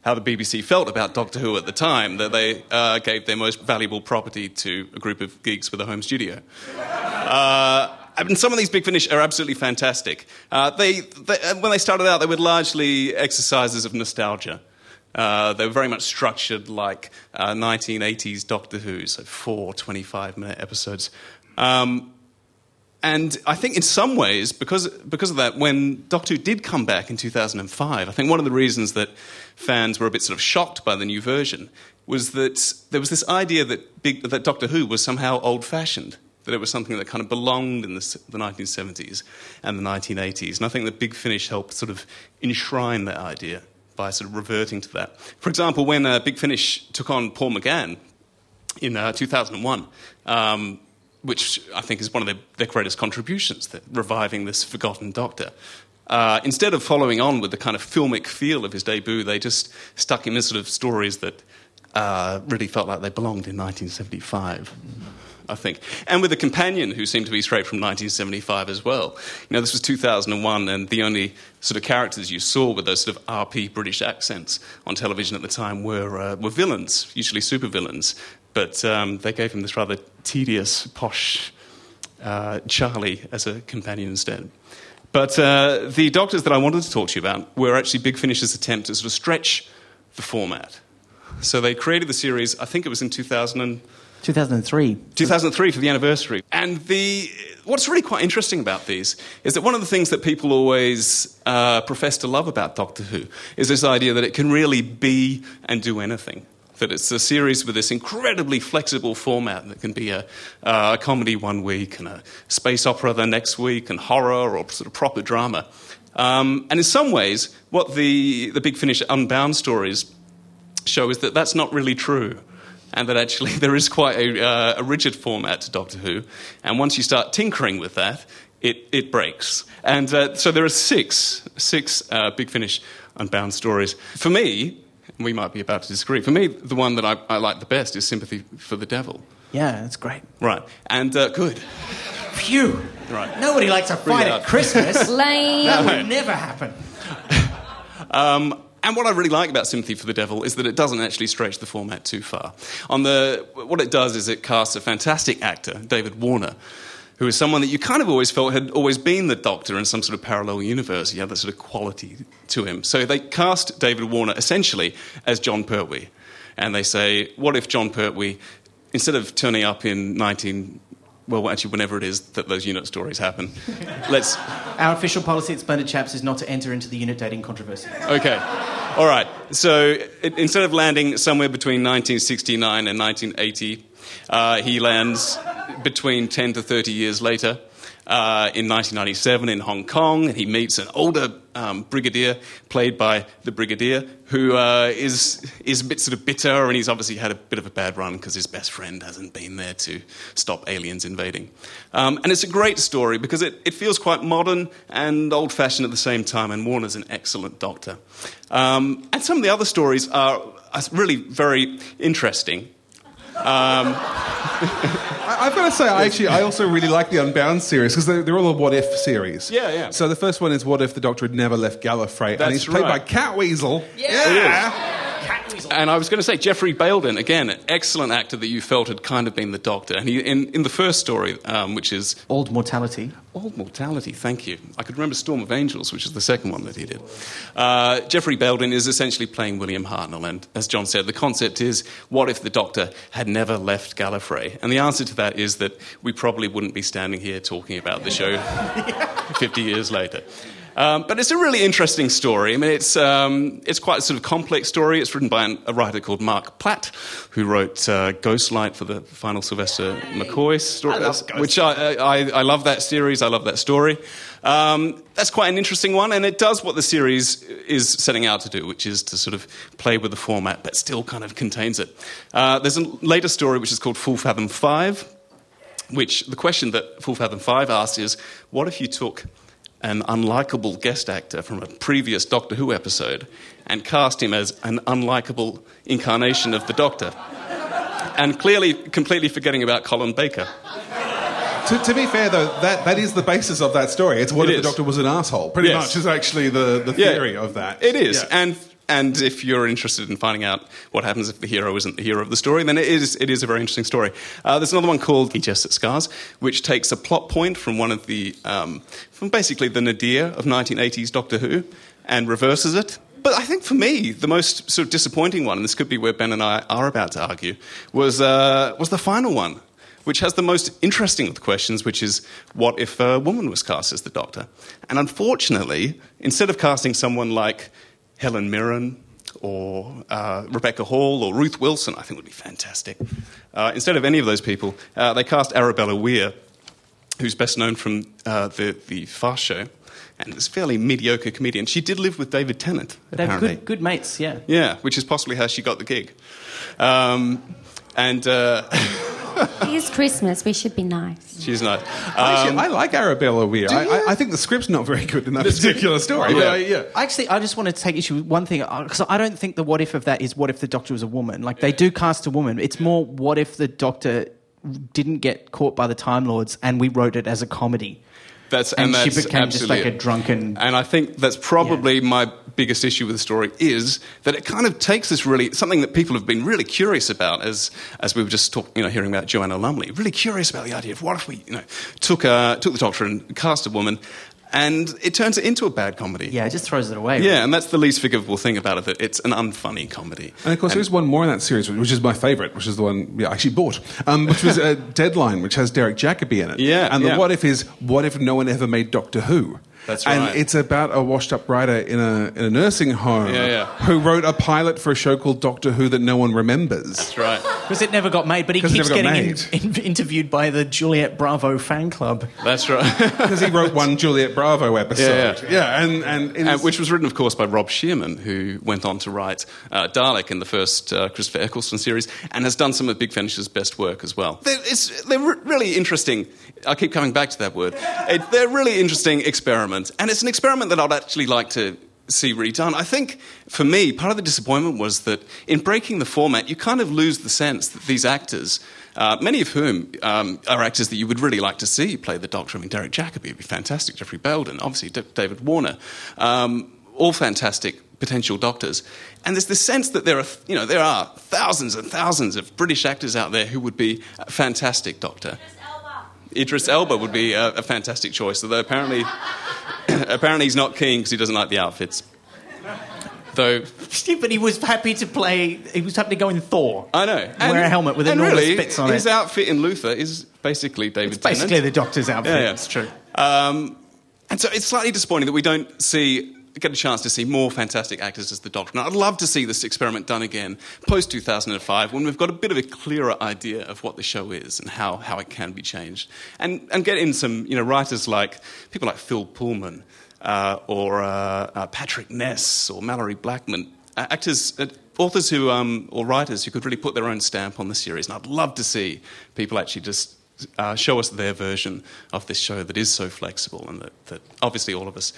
how the BBC felt about Doctor Who at the time, that they uh, gave their most valuable property to a group of geeks with a home studio. Uh, and some of these big finish are absolutely fantastic. Uh, they, they, uh, when they started out, they were largely exercises of nostalgia. Uh, they were very much structured like uh, 1980s Doctor Who, so four 25 minute episodes. Um, and I think in some ways, because, because of that, when Doctor Who did come back in 2005, I think one of the reasons that fans were a bit sort of shocked by the new version was that there was this idea that, big, that Doctor Who was somehow old fashioned, that it was something that kind of belonged in the, the 1970s and the 1980s. And I think that Big Finish helped sort of enshrine that idea by sort of reverting to that. For example, when uh, Big Finish took on Paul McGann, in uh, 2001, um, which I think is one of their, their greatest contributions, that reviving this forgotten doctor. Uh, instead of following on with the kind of filmic feel of his debut, they just stuck him in sort of stories that uh, really felt like they belonged in 1975. I think. And with a companion who seemed to be straight from 1975 as well. You know, this was 2001, and the only sort of characters you saw with those sort of RP British accents on television at the time were, uh, were villains, usually supervillains. But um, they gave him this rather tedious, posh uh, Charlie as a companion instead. But uh, the doctors that I wanted to talk to you about were actually Big Finish's attempt to sort of stretch the format. So they created the series, I think it was in 2000 and 2003. 2003 for the anniversary. And the, what's really quite interesting about these is that one of the things that people always uh, profess to love about Doctor Who is this idea that it can really be and do anything. That it's a series with this incredibly flexible format that can be a, uh, a comedy one week and a space opera the next week and horror or sort of proper drama. Um, and in some ways, what the, the Big Finish Unbound stories show is that that's not really true. And that actually there is quite a, uh, a rigid format to Doctor Who. And once you start tinkering with that, it, it breaks. And uh, so there are six, six uh, Big Finish Unbound stories. For me, we might be about to disagree, for me, the one that I, I like the best is Sympathy for the Devil. Yeah, that's great. Right. And uh, good. Phew. Right. Nobody likes a fight at Christmas. Lame. that would never happen. Um, and what I really like about Sympathy for the Devil is that it doesn't actually stretch the format too far. On the, what it does is it casts a fantastic actor, David Warner, who is someone that you kind of always felt had always been the Doctor in some sort of parallel universe. He had that sort of quality to him. So they cast David Warner essentially as Jon Pertwee. And they say, what if Jon Pertwee, instead of turning up in 19... Well, actually, whenever it is that those unit stories happen, let's Our official policy at Splendid Chaps is not to enter into the unit dating controversy. Okay. All right. So i instead of landing somewhere between 1969 and 1980, uh, he lands between 10 to 30 years later. Uh, in 1997 in Hong Kong, and he meets an older um, brigadier played by the brigadier who uh, is is a bit sort of bitter, and he's obviously had a bit of a bad run because his best friend hasn't been there to stop aliens invading. Um, and it's a great story because it, it feels quite modern and old fashioned at the same time, and Warner's an excellent doctor. Um, and some of the other stories are, are really very interesting. Um, I, I've got to say, I actually, I also really like the Unbound series because they're, they're all a what if series. Yeah, yeah. So the first one is what if the Doctor had never left Gallifrey, and he's played right. by Catweasel. Yeah. And I was going to say, Geoffrey Bayldon, again, an excellent actor that you felt had kind of been the Doctor. And he, in, in the first story, um, which is Auld Mortality. Auld Mortality, thank you. I could remember Storm of Angels, which is the second one that he did. Uh, Geoffrey Bayldon is essentially playing William Hartnell, and as John said, the concept is what if the Doctor had never left Gallifrey? And the answer to that is that we probably wouldn't be standing here talking about the show 50 years later. Um, but it's a really interesting story. I mean, it's, um, it's quite a sort of complex story. It's written by an, a writer called Marc Platt, who wrote uh, Ghostlight for the final Sylvester McCoy story, I love which I, I, I love that series. I love that story. Um, that's quite an interesting one, and it does what the series is setting out to do, which is to sort of play with the format, but still kind of contains it. Uh, there's a later story which is called Full Fathom 5, which the question that Full Fathom 5 asks is what if you took an unlikable guest actor from a previous Doctor Who episode and cast him as an unlikable incarnation of the Doctor? And clearly, completely forgetting about Colin Baker. To, to be fair, though, that, that is the basis of that story. It's what It if is. the doctor was an asshole? Pretty Yes. much is actually the, the Yeah. theory of that. It is. Yeah. And and if you're interested in finding out what happens if the hero isn't the hero of the story, then it is, it is a very interesting story. Uh, there's another one called He Jests at Scars, which takes a plot point from one of the, um, from basically the nadir of 1980s Doctor Who and reverses it. But I think for me, the most sort of disappointing one, and this could be where Ben and I are about to argue, was, uh, was the final one, which has the most interesting of the questions, which is what if a woman was cast as the Doctor? And unfortunately, instead of casting someone like Helen Mirren or uh, Rebecca Hall or Ruth Wilson, I think would be fantastic. Uh, instead of any of those people, uh, they cast Arabella Weir, who's best known from uh, the, the Fast Show, and is a fairly mediocre comedian. She did live with David Tennant, They're good, good mates, yeah. Yeah, which is possibly how she got the gig. Um, and uh, It is Christmas. We should be nice. she's not. Actually, Um, I like Arabella Weir. I, I, I think the script's not very good in that particular story. Yeah. Yeah. yeah. Actually, I just want to take issue with one thing because I don't think the what if of that is what if the doctor was a woman. Like they do cast a woman. It's more what if the doctor didn't get caught by the Time Lords and we wrote it as a comedy. That's, And and, she became just like a drunken- And I think that's probably my biggest issue with the story is that it kind of takes this really something that people have been really curious about as as we were just talk, you know hearing about Joanna Lumley, really curious about the idea of what if we you know took uh, took the Doctor and cast a woman, and it turns it into a bad comedy. Yeah, it just throws it away. Yeah, and that's the least forgivable thing about it. That it's an unfunny comedy. And of course, there's one more in that series, which is my favourite, which is the one yeah, I actually bought, um, which was uh, Deadline, which has Derek Jacobi in it. Yeah, And the yeah. what if is, what if no one ever made Doctor Who? That's And right. it's about a washed up writer in a, in a nursing home Yeah, yeah. who wrote a pilot for a show called Doctor Who that no one remembers. That's right. Because it never got made, but he keeps getting in, in, interviewed by the Juliet Bravo fan club. That's right. Because he wrote one Juliet Bravo episode. Yeah, yeah. and, and, it Uh, which was written, of course, by Rob Shearman, who went on to write uh, Dalek in the first uh, Christopher Eccleston series, and has done some of Big Finish's best work as well. They're, it's, they're really interesting. I keep coming back to that word. It, they're really interesting experiments, and it's an experiment that I'd actually like to see redone. I think, for me, part of the disappointment was that in breaking the format, you kind of lose the sense that these actors. Uh, many of whom um, are actors that you would really like to see play the Doctor. I mean, Derek Jacobi would be fantastic. Geoffrey Bayldon, obviously D- David Warner, um, all fantastic potential Doctors. And there's this sense that there are, you know, there are thousands and thousands of British actors out there who would be a fantastic Doctor. Idris Elba would be a, a fantastic choice, although apparently, apparently he's not keen because he doesn't like the outfits. Though but he was happy to play. He was happy to go in Thor. I know, Wear a helmet with and enormous really, bits on his it. His outfit in Luther is basically David. It's basically Tennant. the Doctor's outfit. Yeah, yeah. It's true. Um, and so it's slightly disappointing that we don't see get a chance to see more fantastic actors as the Doctor. And I'd love to see this experiment done again post 2005 when we've got a bit of a clearer idea of what the show is and how, how it can be changed. And, and get in some you know, writers like people like Phil Pullman uh, or uh, uh, Patrick Ness or Malorie Blackman, actors. Uh, Authors who, um, or writers who could really put their own stamp on the series, and I'd love to see people actually just uh, show us their version of this show that is so flexible and that, that obviously all of us,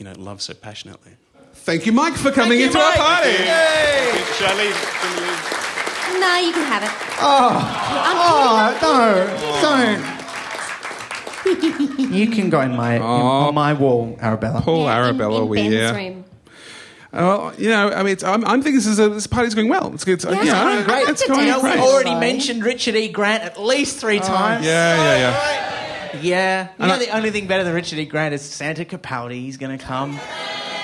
you know, love so passionately. Thank you, Mike, for coming you, into Mike. our party. Should I leave? Can we leave? No, you can have it. Oh, oh no, don't. You can go in my in- on my wall, Arabella. Poor Yeah, Arabella in, Weir. Ben's room. Well, you know, I mean, it's, I'm, I'm thinking this is a, this party's going well. It's good. Yeah, you it's know, going great. It's I'd going like to great. Already mentioned Richard E. Grant at least three oh. times. Yeah, yeah, yeah. Yeah. You And know, I- the only thing better than Richard E. Grant is Santa Capaldi. He's going to come.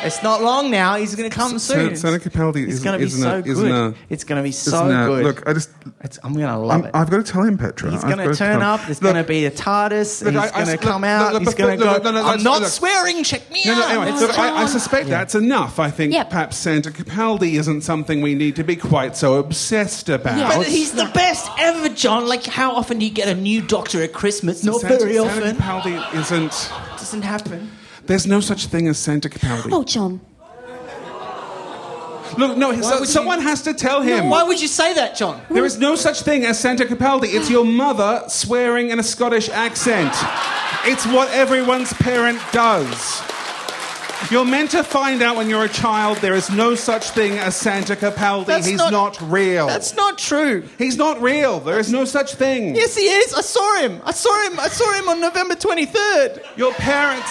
It's not long now. He's going to come soon. Santa Capaldi is going to be isn't so a, good. isn't a, it's going to be so isn't a- good. Look, I just It's- I'm going to love I'm, it. I've got to tell him, Petra. He's going to turn up. There's going to be a TARDIS. Look, he's I- I- going look, to come look, out. look, he's look, going to look, go. no, no, no, I'm not look. swearing. Check me No, out. no, anyway, It's look, I, I suspect that's enough. I think Yep. perhaps Santa Capaldi isn't something we need to be quite so obsessed about. Yeah. But he's the best ever, John. Like, how often do you get a new Doctor at Christmas? Not Santa, very Santa often. Capaldi isn't. Doesn't happen. There's no such thing as Santa Capaldi. Oh, John. Look, no, so, would someone has to tell him. Why would you say that, John? There is no such thing as Santa Capaldi. It's your mother swearing in a Scottish accent. It's what everyone's parent does. You're meant to find out when you're a child there is no such thing as Santa Capaldi. That's He's not- not, real. That's not true. He's not real. There is no such thing. Yes, he is. I saw him. I saw him. I saw him on November 23rd. Your parents.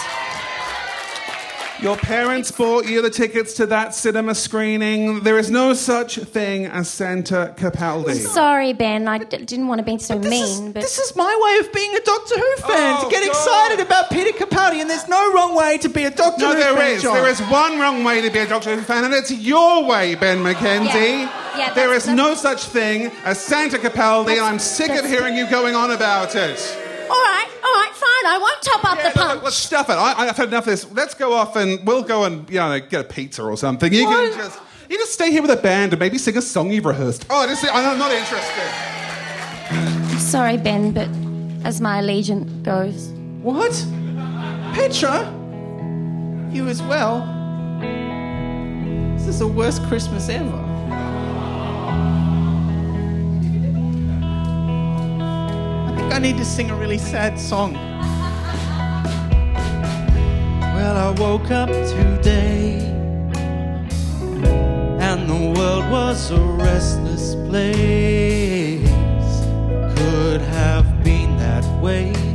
Your parents bought you the tickets to that cinema screening. There is no such thing as Santa Capaldi. Sorry, Ben. I d- didn't want to be so This mean, is, but this is my way of being a Doctor Who fan. Oh, to get God. excited about Peter Capaldi, and there's no wrong way to be a Doctor No, Who there fan. is. John. There is one wrong way to be a Doctor Who fan, and it's your way, Ben McKenzie. Yeah. Yeah, there that's- is no such thing as Santa Capaldi, and I'm sick of hearing you going on about it. All right, all right, fine. I won't top up Yeah, the no, punch. let's stuff it. I, I've had enough of this. Let's go off and we'll go and you know get a pizza or something. You What? can just you just stay here with a band and maybe sing a song you've rehearsed. Oh, I just I'm not interested. Sorry, Ben, but as my allegiance goes. What? Petra? You as well? This is the worst Christmas ever. Think I need to sing a really sad song. Well, I woke up today and the world was a restless place. Could have been that way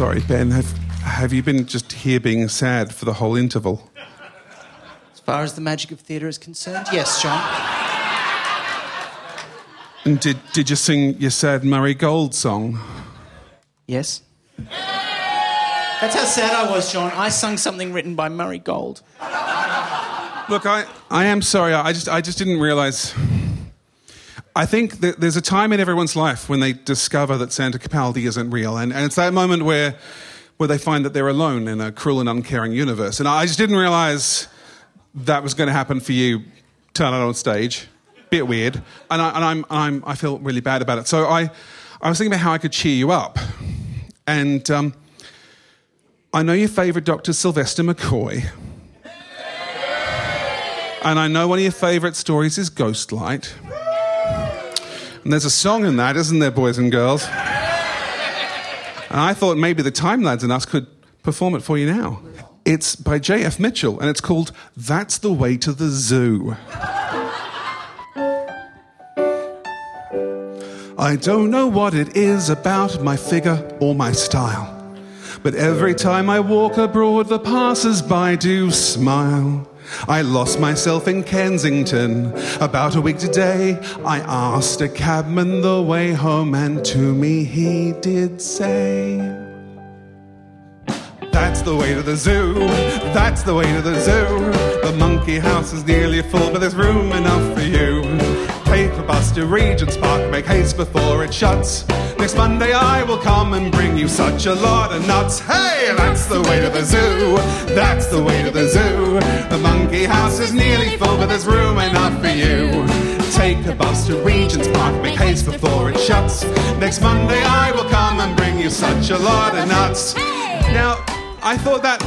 sorry, Ben. Have, have you been just here being sad for the whole interval? As far as the magic of theatre is concerned, yes, John. And did, did you sing your sad Murray Gold song? Yes. That's how sad I was, John. I sung something written by Murray Gold. Look, I, I am sorry. I just, I just didn't realize. I think that there's a time in everyone's life when they discover that Santa Capaldi isn't real. And, and it's that moment where, where they find that they're alone in a cruel and uncaring universe. And I just didn't realize that was going to happen for you turn out on stage. Bit weird. And, I, and I'm, I'm, I feel really bad about it. So I, I was thinking about how I could cheer you up. And um, I know your favourite doctor, Sylvester McCoy. And I know one of your favourite stories is Ghostlight. And there's a song in that, isn't there, boys and girls? And I thought maybe the Time Lads and us could perform it for you now. It's by J.F. Mitchell, and it's called That's the Way to the Zoo. I don't know what it is about my figure or my style. But every time I walk abroad, the passers by do smile. I lost myself in Kensington about a week today. I asked a cabman the way home, and to me he did say, That's the way to the zoo. That's the way to the zoo. The monkey house is nearly full, but there's room enough for you. Take a bus to Regent's Park, make haste before it shuts. Next Monday I will come and bring you such a lot of nuts. Hey, that's the way to the zoo. That's the way to the zoo. The monkey house is nearly full, but there's room enough for you. Take a bus to Regent's Park, make haste before it shuts. Next Monday I will come and bring you such a lot of nuts. Now, I thought that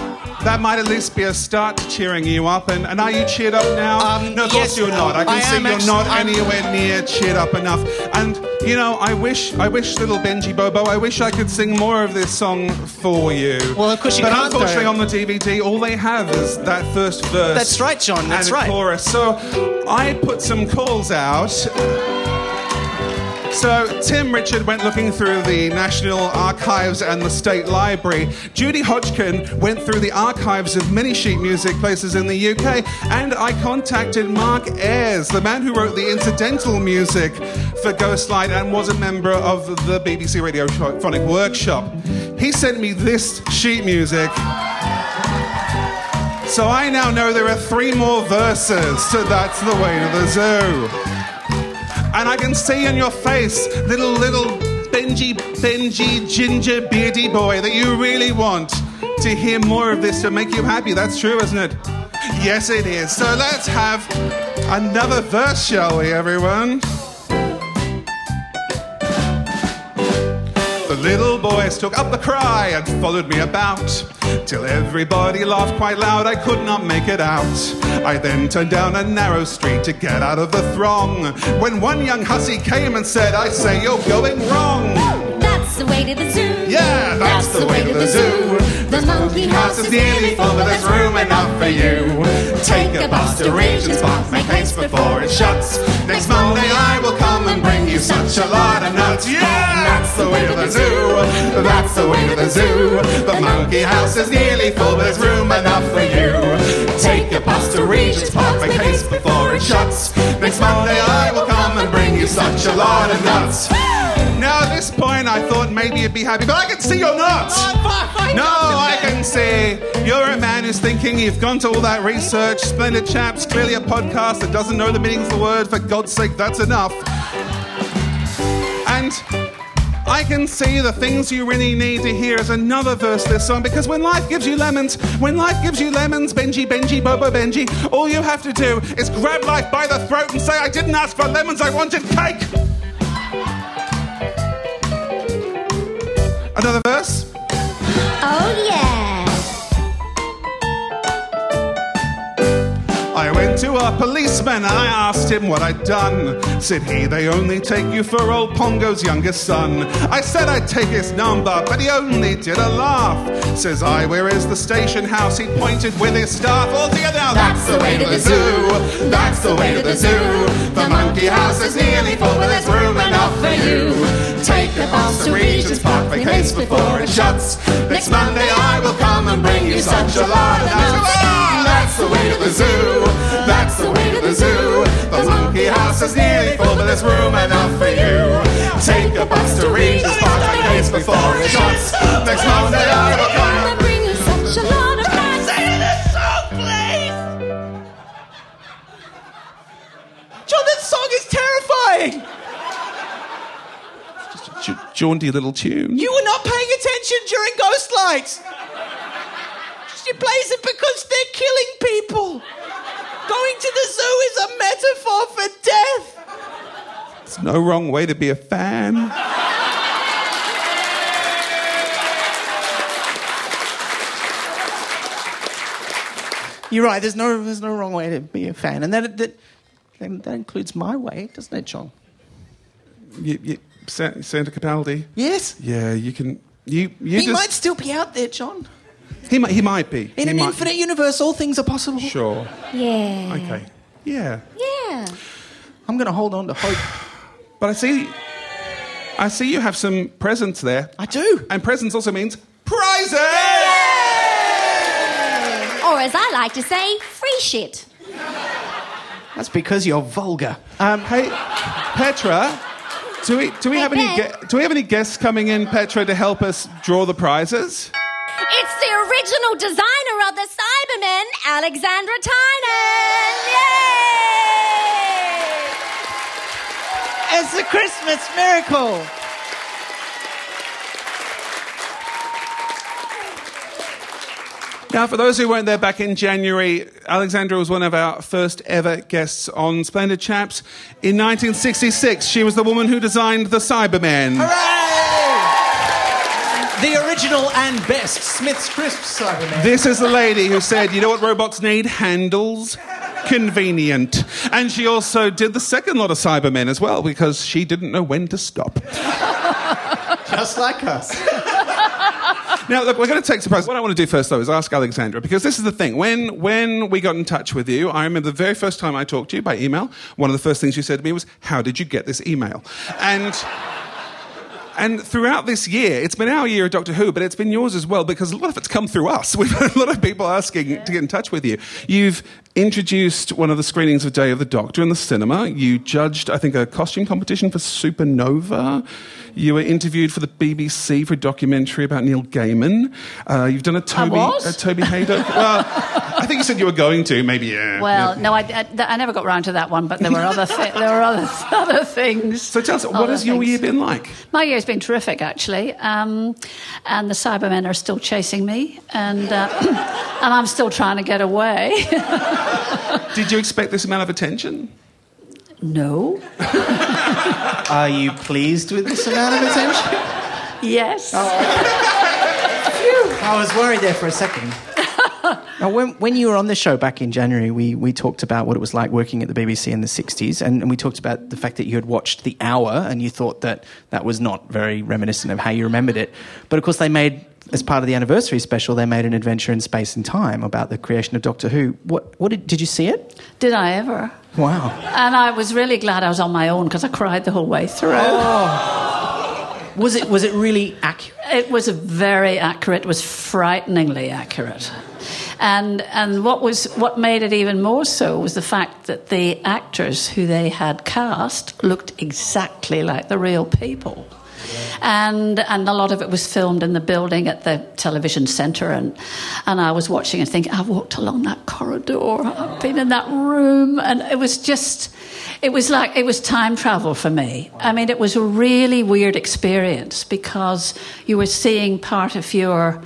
that might at least be a start to cheering you up. And, and are you cheered up now? Um, no, of course yes, you're not. I can I see you're actually- not I'm- anywhere near cheered up enough. And you know, I wish, I wish, little Benji Bobo, I wish I could sing more of this song for you. Well, of course you but can't, But unfortunately, on the DVD, all they have is that first verse. That's right, John, that's and right. chorus. So I put some calls out. So Tim Richard went looking through the National Archives and the State Library. Judy Hodgkin went through the archives of many sheet music places in the UK, and I contacted Mark Ayres, the man who wrote the incidental music for Ghostlight and was a member of the BBC Radiophonic Workshop. He sent me this sheet music. So I now know there are three more verses to That's the Way to the Zoo. And I can see in your face, little, little Benji, Benji, ginger, beardy boy, that you really want to hear more of this to make you happy. That's true, isn't it? Yes, it is. So let's have another verse, shall we, everyone? The little boys took up the cry and followed me about. Till everybody laughed quite loud. I could not make it out. I then turned down a narrow street to get out of the throng. When one young hussy came and said, I say you're going wrong. That's the way to the zoo. Yeah, that's the way to the zoo. The monkey house is nearly full, but there's room enough for you. Take a bus to Regent's Park, make haste before it shuts. Next Monday I will come and bring you such a lot of nuts. Yeah, that's the way to the zoo. That's the way to the zoo. The monkey house is nearly full, but there's room enough for you. Take a bus to Regent's Park, make haste before it shuts. Next Monday I will come and bring you such a lot of nuts. Now, at this point, I thought maybe you'd be happy, but I can see you're not. No, I can see you're a man who's thinking you've gone to all that research, splendid chaps, clearly a podcast that doesn't know the meanings of the word. For God's sake, that's enough. And I can see the things you really need to hear is another verse of this song because when life gives you lemons, when life gives you lemons, Benji, Benji, Bobo, Benji, all you have to do is grab life by the throat and say, I didn't ask for lemons, I wanted cake. Another verse? Oh, yeah. To a policeman I asked him what I'd done. Said he, they only take you for old Pongo's youngest son. I said I'd take his number, but he only did a laugh. Says I, where is the station house? He pointed with his staff. All together now, that's the way to the zoo. That's the way to the zoo. The monkey house is nearly full, but there's room enough for you. Take a bus to Regent's Park, haste before it shuts. Next Monday I will come and bring you such a lot of nuts. That's the way to the zoo. That's the way to the zoo. The monkey house is nearly full, but there's room enough for you. Take a bus to Regent's Park, make haste before it shuts. Next Monday I will come and bring you such a lot of nuts. John, that song is terrifying. Ja- jaunty little tune. You were not paying attention during Ghost Lights. She plays it because they're killing people. Going to the zoo is a metaphor for death. It's no wrong way to be a fan. You're right. There's no, there's no wrong way to be a fan, and that that that, includes my way, doesn't it, John? You, you, Santa Capaldi. Yes. Yeah, you can. You, you he just. might still be out there, John. He might. He might be. In He an might- infinite universe, all things are possible. Sure. Yeah. Okay. Yeah. Yeah. I'm going to hold on to hope. But I see. I see you have some presents there. I do. And presents also means prizes. Or as I like to say, free shit. That's because you're vulgar. Um, hey, Petra. Do we do we Hey, have any Ben. gue- do we have any guests coming in, Petra, to help us draw the prizes? It's the original designer of the Cybermen, Alexandra Tynan. Yay! It's a Christmas miracle. Now, for those who weren't there back in January, Alexandra was one of our first ever guests on Splendid Chaps. In 1966, she was the woman who designed the Cybermen. The original and best Smith's Crisps Cyberman. This is the lady who said, you know what robots need? Handles. Convenient. And she also did the second lot of Cybermen as well because she didn't know when to stop. Just like us. Now, look, we're going to take surprise. What I want to do first, though, is ask Alexandra, because this is the thing. When, when we got in touch with you, I remember the very first time I talked to you by email, one of the first things you said to me was, How did you get this email? And. And throughout this year, it's been our year of Doctor Who, but it's been yours as well because a lot of it's come through us. We've had a lot of people asking to get in touch with you. You've introduced one of the screenings of Day of the Doctor in the cinema. You judged, I think, a costume competition for Supernova. You were interviewed for the BBC for a documentary about Neil Gaiman. Uh, you've done a Toby, a Toby Hadoke. well, I think you said you were going to. Maybe yeah. Well, yeah. no, I, I, I never got round to that one, but there were other thi- there were other other things. So tell us, what has your year been like? My year's been terrific, actually, um, and the Cybermen are still chasing me, and uh, and I'm still trying to get away. Did you expect this amount of attention? no. Are you pleased with this amount of attention? Yes. Oh. I was worried there for a second. now, when, when you were on the show back in January, we, we talked about what it was like working at the BBC in the 60s, and, and we talked about the fact that you had watched The Hour and you thought that that was not very reminiscent of how you remembered it. But of course, they made, as part of the anniversary special, they made an adventure in space and time about the creation of Doctor Who. What, what did, did you see it? Did I ever? Wow. And I was really glad I was on my own because I cried the whole way through. Oh. Was it, was it really accurate? It was very accurate. It was frighteningly accurate. And, and what, was, what made it even more so was the fact that the actors who they had cast looked exactly like the real people. And, and a lot of it was filmed in the building at the television centre. And, and I was watching and thinking, I've walked along that corridor, I've been in that room. And it was just, it was like, it was time travel for me. I mean, it was a really weird experience because you were seeing part of your,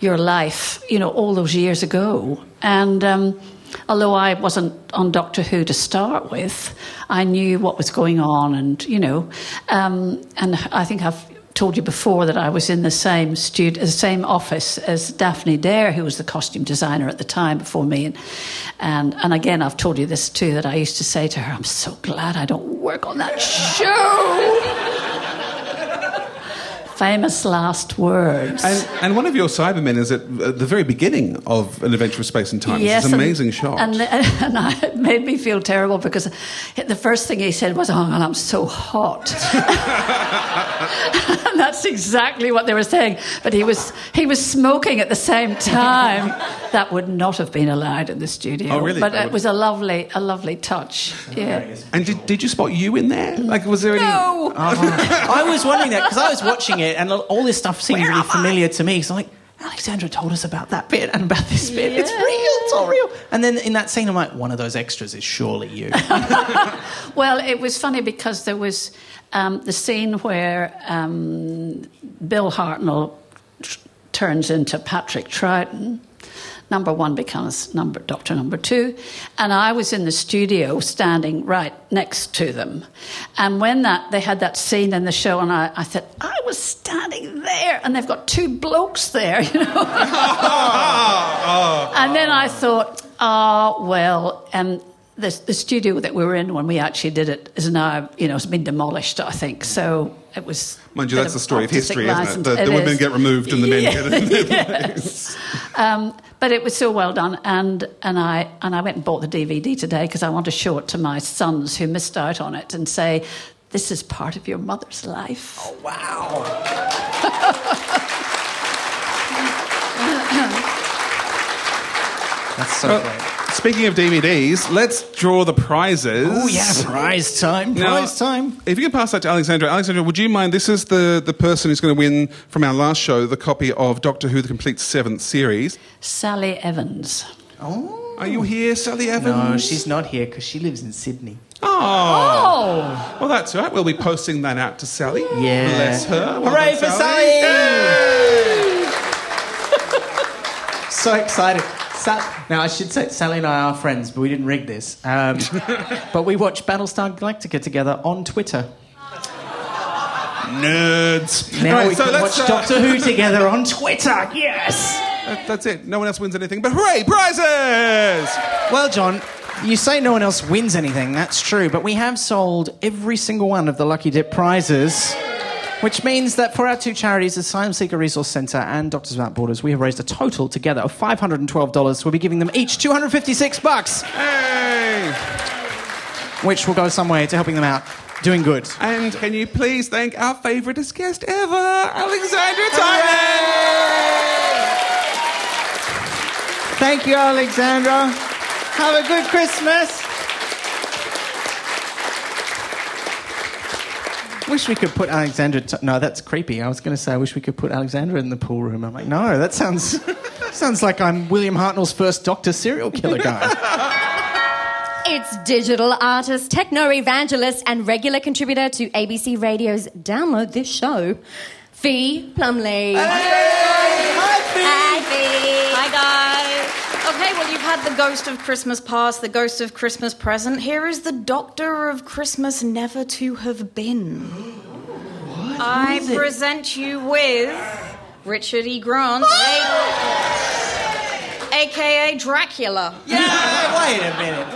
your life, you know, all those years ago. And um, although I wasn't on Doctor Who to start with, I knew what was going on, and you know, um, and I think I've told you before that I was in the same stud- the same office as Daphne Dare, who was the costume designer at the time before me, and and and again I've told you this too that I used to say to her, "I'm so glad I don't work on that show." Famous last words. And, and one of your Cybermen is at at the very beginning of An Adventure of Space and Time. it's an and- amazing shot. And, and I, it made me feel terrible because the first thing he said was, Oh, and I'm so hot. and that's exactly what they were saying. But he was, he was smoking at the same time. That would not have been allowed in the studio. Oh, really? But That it would- was a lovely, a lovely touch. Yeah. And did, did you spot you in there? Like, was there any? No! Uh-huh. I was wondering that because I was watching it and all this stuff seemed really familiar to me. So like, Alexandra told us about that bit and about this bit. It's real, it's all real. And then in that scene, I'm like, one of those extras is surely you. Well, it was funny because there was um, the scene where um, Bill Hartnell tr- turns into Patrick Troughton. Number one becomes number Doctor Number Two, and I was in the studio standing right next to them. And when that they had that scene in the show, and I, I said I was standing there, and they've got two blokes there, you know. And then I thought, oh, well, um, the, the studio that we were in when we actually did it is now, you know, it's been demolished, I think. So it was. Mind you, that's the story of history, isn't it? The, the women get removed and the men Yeah, get in their yes. um, but it was so well done, and, and, I, and I went and bought the DVD today because I want to show it to my sons who missed out on it and say, this is part of your mother's life. Oh, wow. That's so great. Speaking of DVDs, let's draw the prizes. Oh, yeah, prize time, Now, prize time. If you can pass that to Alexandra. Alexandra, would you mind? This is the, the person who's going to win from our last show the copy of Doctor Who, the complete seventh series. Sally Evans. Oh. Are you here, Sally Evans? No, she's not here because she lives in Sydney. Oh. oh. Well, that's right. We'll be posting that out to Sally. Yeah. Bless her. Well Hooray done, for Sally! So excited. Sa- now, I should say Sally and I are friends, but we didn't rig this. Um, but we watched Battlestar Galactica together on Twitter. Nerds. Now Right, we so can let's, watch uh, Doctor Who together on Twitter. Yes! That- that's it. No one else wins anything, but hooray, prizes! Well, John, you say no one else wins anything. That's true, but we have sold every single one of the Lucky Dip prizes. Which means that for our two charities, the Asylum Seeker Resource Centre and Doctors Without Borders, we have raised a total together of $512. We'll be giving them each 256 bucks, Hey! which will go some way to helping them out, doing good. And can you please thank our favouriteest guest ever, Alexandra Tynan? Thank you, Alexandra. Have a good Christmas. Wish we could put Alexandra. T- no, that's creepy. I was going to say I wish we could put Alexandra in the pool room. I'm like, no, that sounds sounds like I'm William Hartnell's first Doctor serial killer guy. It's digital artist, techno evangelist, and regular contributor to ABC Radio's Download This Show, Fee Plumley. Hi Fee! Hi, Fee. Hi, guys. Okay, well, you've had the ghost of Christmas past, the ghost of Christmas present. Here is the doctor of Christmas never to have been. I present you with Richard E. Grant, a- aka Dracula. Yeah, wait a minute.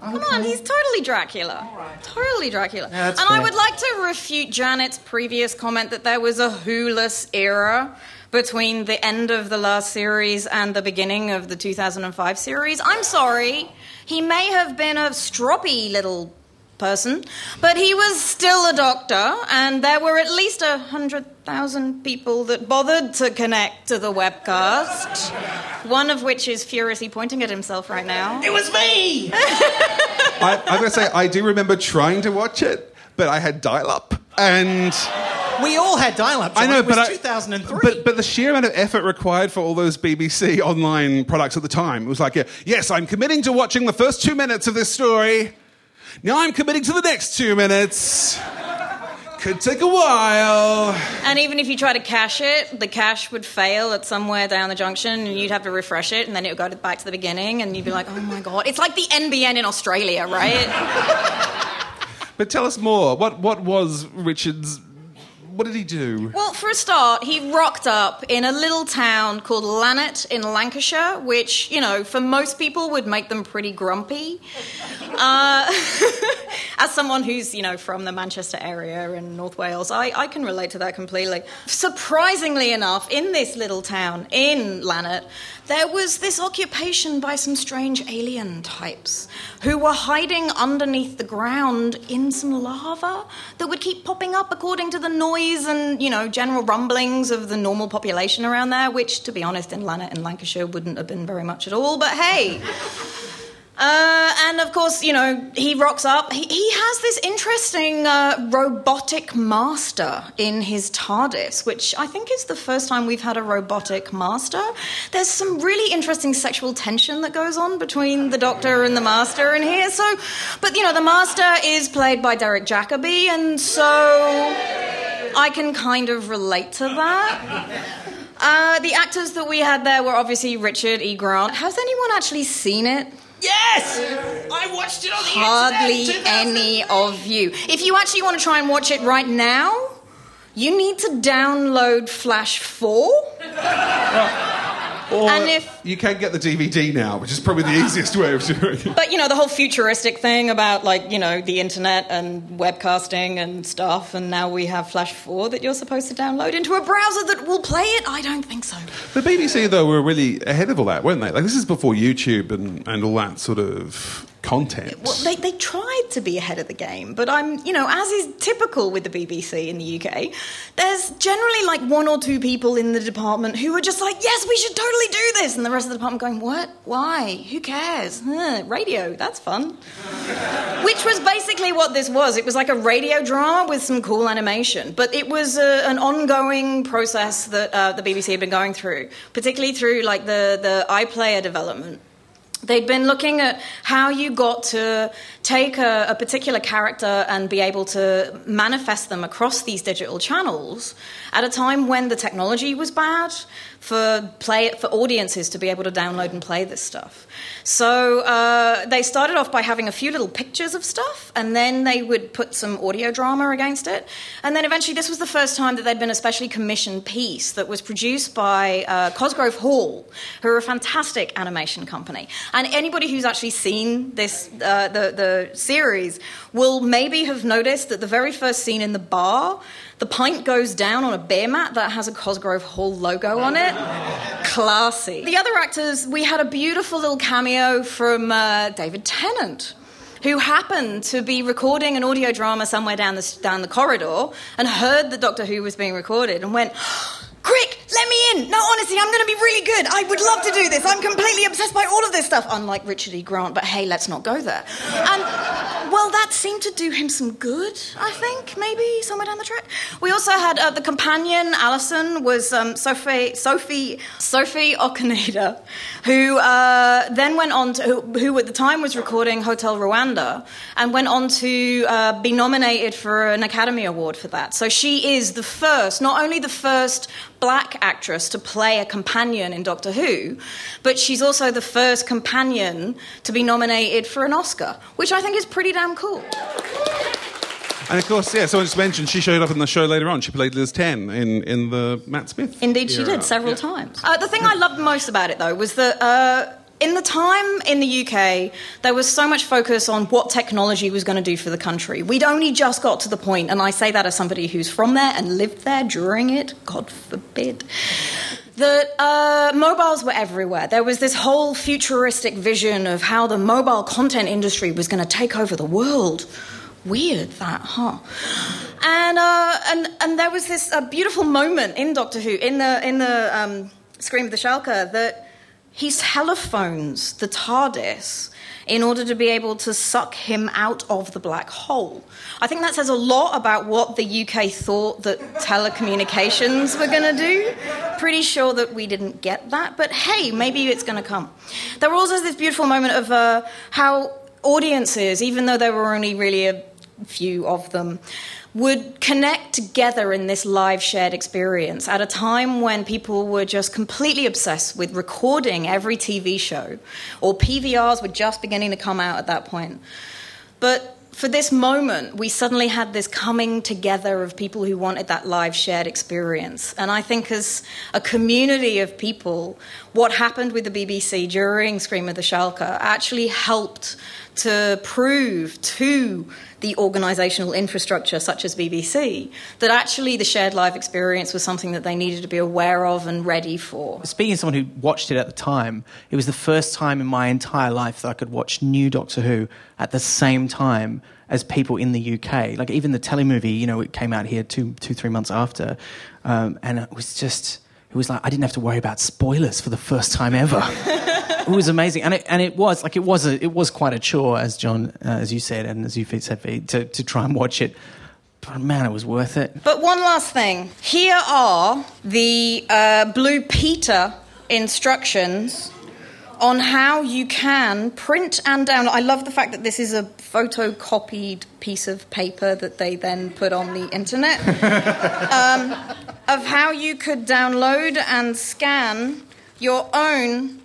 Come on, he's totally Dracula. Totally Dracula. Yeah, and I would like to refute Janet's previous comment that there was a Who-less era between the end of the last series and the beginning of the 2005 series. I'm sorry. He may have been a stroppy little person, but he was still a doctor, and there were at least a hundred thousand people that bothered to connect to the webcast. One of which is furiously pointing at himself right now. It was me! I, I'm going to say, I do remember trying to watch it, but I had dial up. And We all had dial-up. I know, it was but I- 2003. But, but the sheer amount of effort required for all those BBC online products at the time it was like, yes, I'm committing to watching the first two minutes of this story. Now I'm committing to the next two minutes. Could take a while. And even if you try to cache it, the cache would fail at somewhere down the junction, and you'd have to refresh it, and then it would go back to the beginning, and you'd be like, "Oh my god!" It's like the NBN in Australia, right? But tell us more. What what was Richard's? What did he do? well, for a start, he rocked up in a little town called Lannet in Lancashire, which you know, for most people, would make them pretty grumpy. Uh, as someone who's you know from the Manchester area in North Wales, I, I can relate to that completely. Surprisingly enough, in this little town in Lannet, there was this occupation by some strange alien types who were hiding underneath the ground in some lava that would keep popping up according to the noise and you know general rumblings of the normal population around there, which to be honest in Lannet in Lancashire wouldn't have been very much at all. But hey. Uh, and of course, you know, he rocks up. He, he has this interesting uh, robotic master in his TARDIS, which I think is the first time we've had a robotic master. There's some really interesting sexual tension that goes on between the Doctor and the Master in here. So, but you know, the Master is played by Derek Jacobi, and so I can kind of relate to that. Uh, the actors that we had there were obviously Richard E. Grant. Has anyone actually seen it? Yes! I watched it on the internet! Hardly internet. any of you. If you actually want to try and watch it right now, you need to download Flash 4. Or And if- you can get the DVD now, which is probably the easiest way of doing it. But you know, the whole futuristic thing about like, you know, the internet and webcasting and stuff, and now we have Flash 4 that you're supposed to download into a browser that will play it? I don't think so. The BBC, though, were really ahead of all that, weren't they? Like, this is before YouTube and, and all that sort of content. Well, they, they tried to be ahead of the game, but I'm, you know, as is typical with the BBC in the UK, there's generally like one or two people in the department who are just like, yes, we should totally do this. And the rest of the department going, what? Why? Who cares? Huh, radio, that's fun. Which was basically what this was. It was like a radio drama with some cool animation, but it was uh, an ongoing process that uh, the BBC had been going through, particularly through like the, the iPlayer development. They'd been looking at how you got to take a, a particular character and be able to manifest them across these digital channels at a time when the technology was bad for play for audiences to be able to download and play this stuff. So uh, they started off by having a few little pictures of stuff, and then they would put some audio drama against it, and then eventually this was the first time that there'd been a specially commissioned piece that was produced by uh, Cosgrove Hall, who are a fantastic animation company. And anybody who's actually seen this uh, the the series will maybe have noticed that the very first scene in the bar. The pint goes down on a beer mat that has a Cosgrove Hall logo on it. Classy. The other actors, we had a beautiful little cameo from uh, David Tennant who happened to be recording an audio drama somewhere down the, down the corridor and heard that Doctor Who was being recorded and went, Quick, let me in. No, honestly, I'm going to be really good. I would love to do this. I'm completely obsessed by all of this stuff, unlike Richard E. Grant, but hey, let's not go there. And, well, that seemed to do him some good, I think, maybe, somewhere down the track. We also had uh, the companion, Alison, was um, Sophie, Sophie, Sophie Okonedo, who uh, then went on to, who, who at the time was recording Hotel Rwanda, and went on to uh, be nominated for an Academy Award for that. So she is the first, not only the first black actress to play a companion in Doctor Who, but she's also the first companion to be nominated for an Oscar, which I think is pretty damn cool. And of course, yeah, someone just mentioned she showed up in the show later on. She played Liz 10 in, in the Matt Smith. Indeed, she did several times. Uh, the thing I loved most about it, though, was that. Uh, in the time in the UK, there was so much focus on what technology was going to do for the country. We'd only just got to the point, and I say that as somebody who's from there and lived there during it, God forbid, that uh, mobiles were everywhere. There was this whole futuristic vision of how the mobile content industry was going to take over the world. Weird that, huh? And uh, and and there was this uh, beautiful moment in Doctor Who in the in the um, Scream of the Shalka that he telephones the TARDIS in order to be able to suck him out of the black hole. I think that says a lot about what the UK thought that telecommunications were going to do. Pretty sure that we didn't get that, but hey, maybe it's going to come. There was also this beautiful moment of uh, how audiences, even though there were only really a few of them, would connect together in this live shared experience at a time when people were just completely obsessed with recording every TV show, or PVRs were just beginning to come out at that point. But for this moment, we suddenly had this coming together of people who wanted that live shared experience. And I think, as a community of people, what happened with the BBC during Scream of the Shalka actually helped to prove to the organisational infrastructure, such as BBC, that actually the shared live experience was something that they needed to be aware of and ready for. Speaking as someone who watched it at the time, it was the first time in my entire life that I could watch new Doctor Who at the same time as people in the UK. Like even the telemovie, you know, it came out here two, two, three months after, um, and it was just, it was like I didn't have to worry about spoilers for the first time ever. it was amazing, and it and it was like it was a, it was quite a chore, as John, uh, as you said, and as you said, to to try and watch it. But man, it was worth it. But one last thing. Here are the uh, Blue Peter instructions on how you can print and download. I love the fact that this is a photocopied piece of paper that they then put on the internet um, of how you could download and scan your own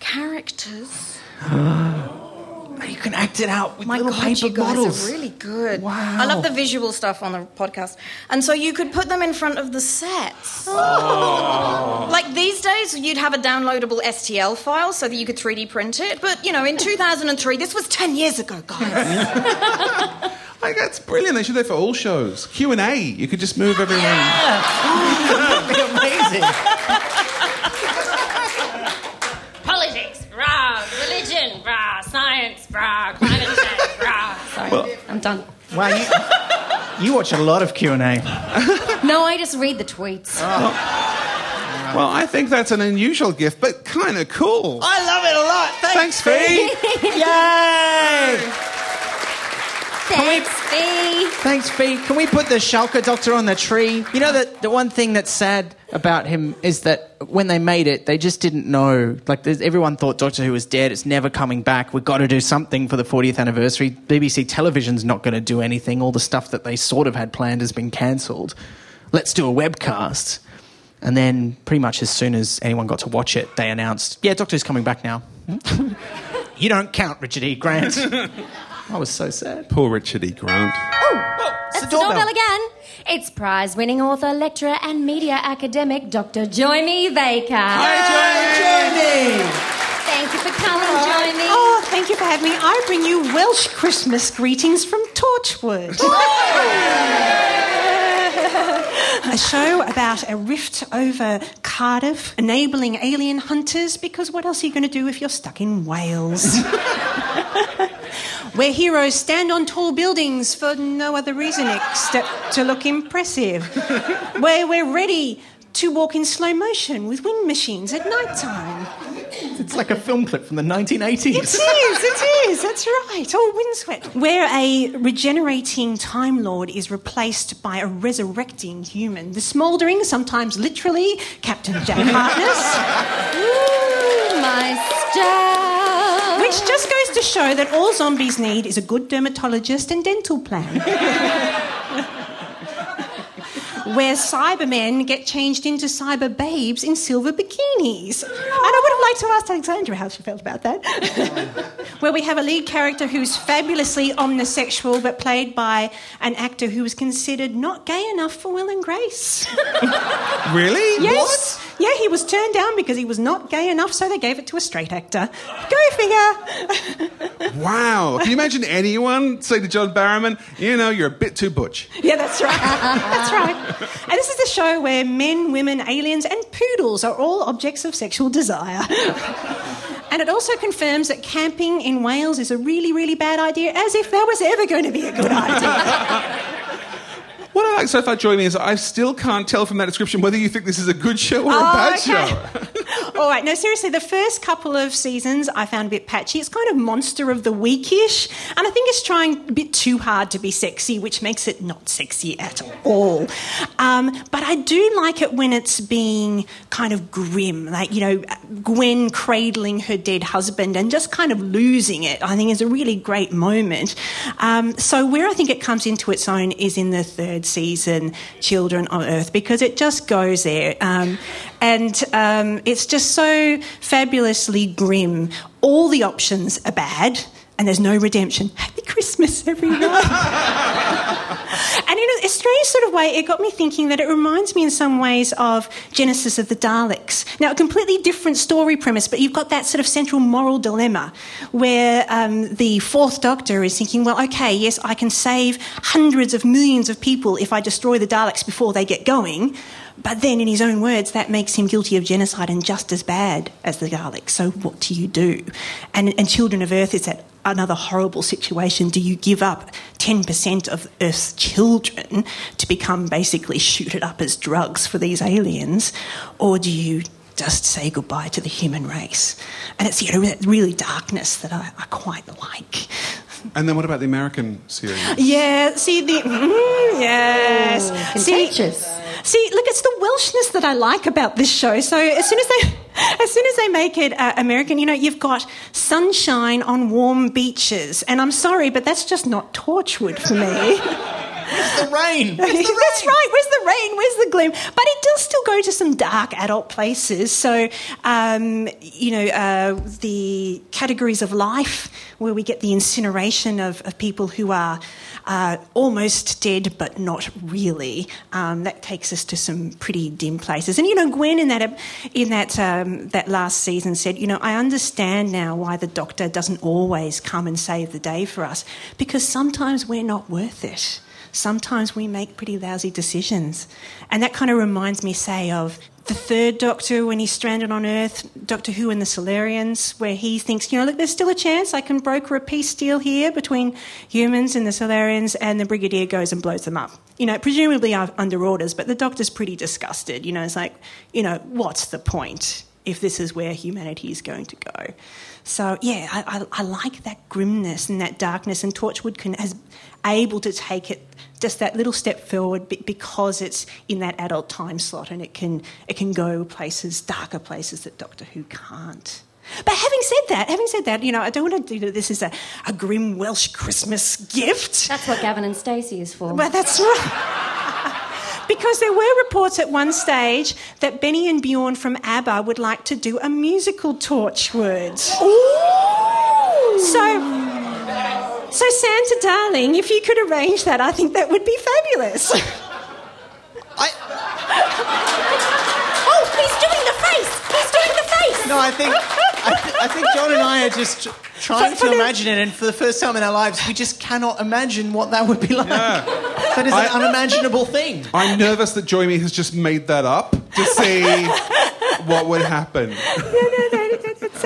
characters. you can act it out with My little God, paper you guys models. are really good. Wow. I love the visual stuff on the podcast, and so you could put them in front of the sets. Oh. Like these days, you'd have a downloadable STL file so that you could 3D print it. But you know, in 2003, this was 10 years ago, guys. Like, that's brilliant. They should do that for all shows. Q&A. You could just move everyone. That'd be amazing. Science, rah. Climate change, rah. Sorry, Well- I'm done. Wow, you, you watch a lot of Q and A. No, I just read the tweets. Oh. Well, I think that's an unusual gift, but kind of cool. I love it a lot. Thanks, Fee. Yay! Thanks, Fee. Thanks, Fee. Can we put the Shalka Doctor on the tree? You know that the one thing that's sad about him is that when they made it, they just didn't know. Like everyone thought Doctor Who was dead. It's never coming back. We've got to do something for the 40th anniversary. BBC Television's not going to do anything. All the stuff that they sort of had planned has been cancelled. Let's do a webcast. And then, pretty much as soon as anyone got to watch it, they announced, "Yeah, Doctor's coming back now." you don't count, Richard E. Grant. I was so sad. Poor Richard E. Grant. Oh, oh, oh that's the doorbell again. It's prize winning author, lecturer, and media academic Dr. Djoymi Baker. Hi, Djoymi! Thank you for coming, Djoymi. Oh, thank you for having me. I bring you Welsh Christmas greetings from Torchwood. a show about a rift over Cardiff, enabling alien hunters, because what else are you going to do if you're stuck in Wales? Where heroes stand on tall buildings for no other reason except to look impressive. Where we're ready to walk in slow motion with wind machines at night time. It's like a film clip from the 1980s. It is, it is, that's right. Oh, windswept. Where a regenerating Time Lord is replaced by a resurrecting human. The smouldering, sometimes literally, Captain Jack Harkness. Ooh, my stuff. Which just goes to show that all zombies need is a good dermatologist and dental plan. Where Cybermen get changed into cyber babes in silver bikinis. And I would have liked to ask Alexandra how she felt about that. Where we have a lead character who's fabulously omnisexual, but played by an actor who was considered not gay enough for Will and Grace. Really? Yes. Yeah, he was turned down because he was not gay enough, so they gave it to a straight actor. Go figure. Wow. Can you imagine anyone say to John Barrowman, you know, you're a bit too butch? Yeah, that's right. that's right. And this is a show where men, women, aliens, and poodles are all objects of sexual desire. and it also confirms that camping in Wales is a really, really bad idea, as if that was ever going to be a good idea. What I like so far, Joy, is I still can't tell from that description whether you think this is a good show or a Oh, bad okay. show. All right, no, seriously, the first couple of seasons I found a bit patchy. It's kind of monster of the weekish, and I think it's trying a bit too hard to be sexy, which makes it not sexy at all. Um, but I do like it when it's being kind of grim, like, you know, Gwen cradling her dead husband and just kind of losing it, I think is a really great moment. Um, so, where I think it comes into its own is in the third season, Children on Earth, because it just goes there. Um, and um, it's just so fabulously grim. All the options are bad, and there's no redemption. Happy Christmas, everyone. and in a, a strange sort of way, it got me thinking that it reminds me in some ways of Genesis of the Daleks. Now, a completely different story premise, but you've got that sort of central moral dilemma where um, the fourth doctor is thinking, well, okay, yes, I can save hundreds of millions of people if I destroy the Daleks before they get going. But then, in his own words, that makes him guilty of genocide and just as bad as the Garlic. So, what do you do? And, and Children of Earth is that another horrible situation. Do you give up 10% of Earth's children to become basically shooted up as drugs for these aliens? Or do you just say goodbye to the human race? And it's you know, really darkness that I, I quite like. And then what about the American series? Yeah, see the mm, yes, Ooh, see, see, look, it's the Welshness that I like about this show. So as soon as they, as soon as they make it uh, American, you know, you've got sunshine on warm beaches, and I'm sorry, but that's just not Torchwood for me. Where's the rain? Where's the rain? That's right. Where's the rain? Where's the gloom? But it does still go to some dark adult places. So, um, you know, uh, the categories of life where we get the incineration of, of people who are uh, almost dead but not really. Um, that takes us to some pretty dim places. And you know, Gwen in that in that um, that last season said, you know, I understand now why the doctor doesn't always come and save the day for us because sometimes we're not worth it sometimes we make pretty lousy decisions. And that kind of reminds me, say, of the third Doctor when he's stranded on Earth, Doctor Who and the Silurians, where he thinks, you know, look, there's still a chance I can broker a peace deal here between humans and the Silurians, and the Brigadier goes and blows them up. You know, presumably under orders, but the Doctor's pretty disgusted. You know, it's like, you know, what's the point if this is where humanity is going to go? So yeah, I, I, I like that grimness and that darkness, and Torchwood can has able to take it just that little step forward be- because it's in that adult time slot, and it can it can go places, darker places that Doctor Who can't. But having said that, having said that, you know, I don't want to do this as a, a grim Welsh Christmas gift. That's what Gavin and Stacey is for. But that's right. because there were reports at one stage that Benny and Bjorn from ABBA would like to do a musical Torchwood. So. So, Santa darling, if you could arrange that, I think that would be fabulous. Oh, he's doing the face. He's doing the face. No, I think I, th- I think John and I are just trying For- for to the- imagine it, and for the first time in our lives, we just cannot imagine what that would be like. Yeah. That is an unimaginable thing. I'm nervous that Joy has just made that up to see what would happen. that's,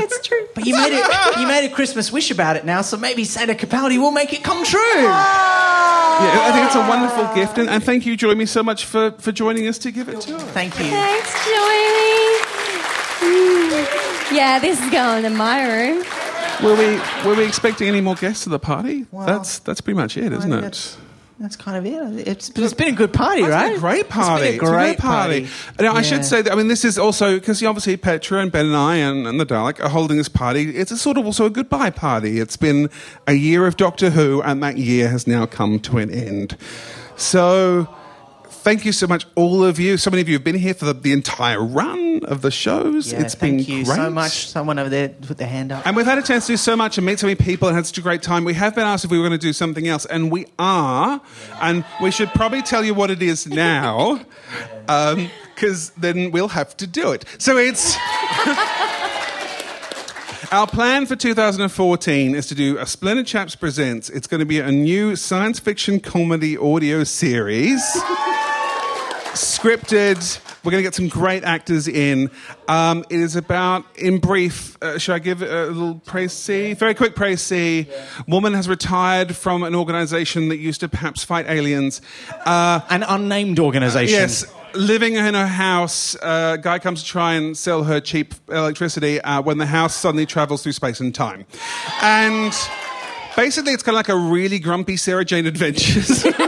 that's true. But you made it. You made a Christmas wish about it now, so maybe Santa Capaldi will make it come true. Yeah, I think it's a wonderful gift, and, and thank you, Joy, me so much for, for joining us to give it to her. Thank you. Thanks, Joey. Mm. Yeah, this is going in my room. Were we were we expecting any more guests to the party? Well, that's that's pretty much it, isn't I it? That's, kind of it. It's, it's been a good party, It's right? been a great party. It's been a great party. Now, I Yeah. should say that, I mean, this is also, because obviously Petra and Ben and I and, and the Dalek are holding this party. It's a sort of also a goodbye party. It's been a year of Doctor Who, and that year has now come to an end. So, thank you so much, all of you. So many of you have been here for the, the entire run of the shows. Yeah, it's been thank you great. so much. Someone over there put their hand up. And we've had a chance to do so much and meet so many people and had such a great time. We have been asked if we were going to do something else, and we are. And we should probably tell you what it is now, um, because then we'll have to do it. So it's. Our plan for 2014 is to do a Splendid Chaps Presents. It's going to be a new science fiction comedy audio series. Scripted. We're going to get some great actors in. Um, it is about, in brief, uh, should I give a little précis? Very quick précis. Woman has retired from an organization that used to perhaps fight aliens. Uh, An unnamed organization. Yes, living in her house. A guy comes to try and sell her cheap electricity uh, when the house suddenly travels through space and time. And basically, it's kind of like a really grumpy Sarah Jane Adventures.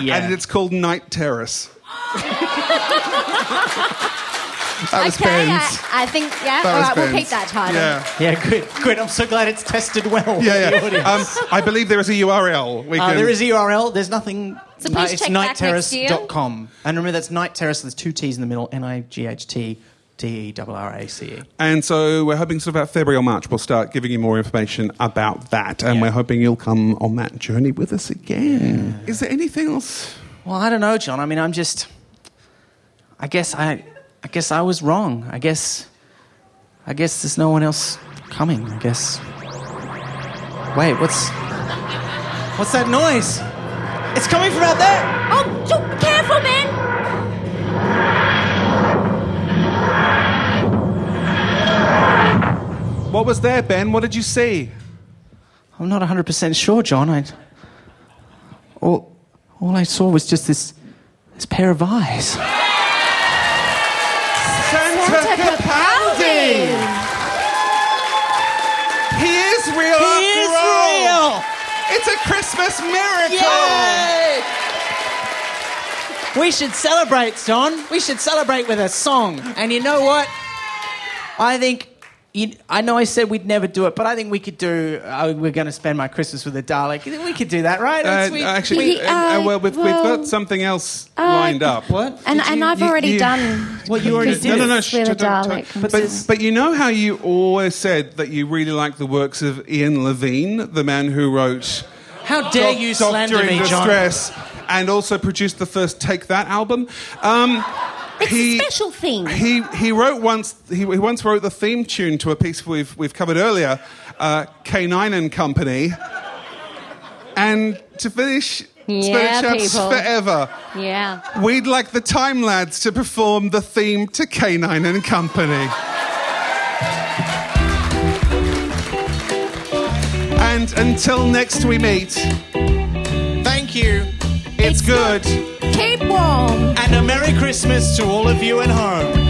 yeah. And it's called Night Terrace. That was okay, Ben's. I, I think, yeah, That all was right, we'll keep that title. Yeah. Yeah, good, good. I'm so glad it's tested well. Yeah, yeah. Um. I believe there is a URL. We Uh, can... there is a URL. There's nothing. So please it's check back next nightterrace.com. And remember, that's Night Terrace. There's two T's in the middle. N I G H T T E R R A C E. And so we're hoping sort of about February or March we'll start giving you more information about that. And we're hoping you'll come on that journey with us again. Is there anything else? Well, I don't know, John. I mean, I'm just. I guess I. I guess I was wrong. I guess. I guess there's no one else coming. I guess. Wait, what's. What's that noise? It's coming from out there. Oh, so careful, Ben! What was there, Ben? What did you see? I'm not 100% sure, John. I. All, all I saw was just this. This pair of eyes. Santa Capaldi! He is real He is real! It's a Christmas miracle! Yay! We should celebrate, John. We should celebrate with a song. And you know what? I think. You, I know I said we'd never do it, but I think we could do. Uh, we're going to spend my Christmas with a Dalek. We could do that, right? Uh, we- actually, we- uh, uh, uh, well, we've, well, we've got something else uh, lined up. What? And, Did and you- I've you- already you- done. What you already did? No, no, no. with shh, a don't- don't- Dalek. But, This but you know how you always said that you really like the works of Ian Levine, the man who wrote How dare Doc- you Doctor slander in me, John? Distress, and also produced the first Take That album. Um, It's he, a special thing. He he wrote once he, he once wrote the theme tune to a piece we've we've covered earlier, uh, K9 and Company. And to finish, Yeah, Spirit Chaps people. forever. Yeah. We'd like the Time Lads to perform the theme to K9 and Company. And until next we meet, Thank you. It's good. Keep warm. And a Merry Christmas to all of you at home.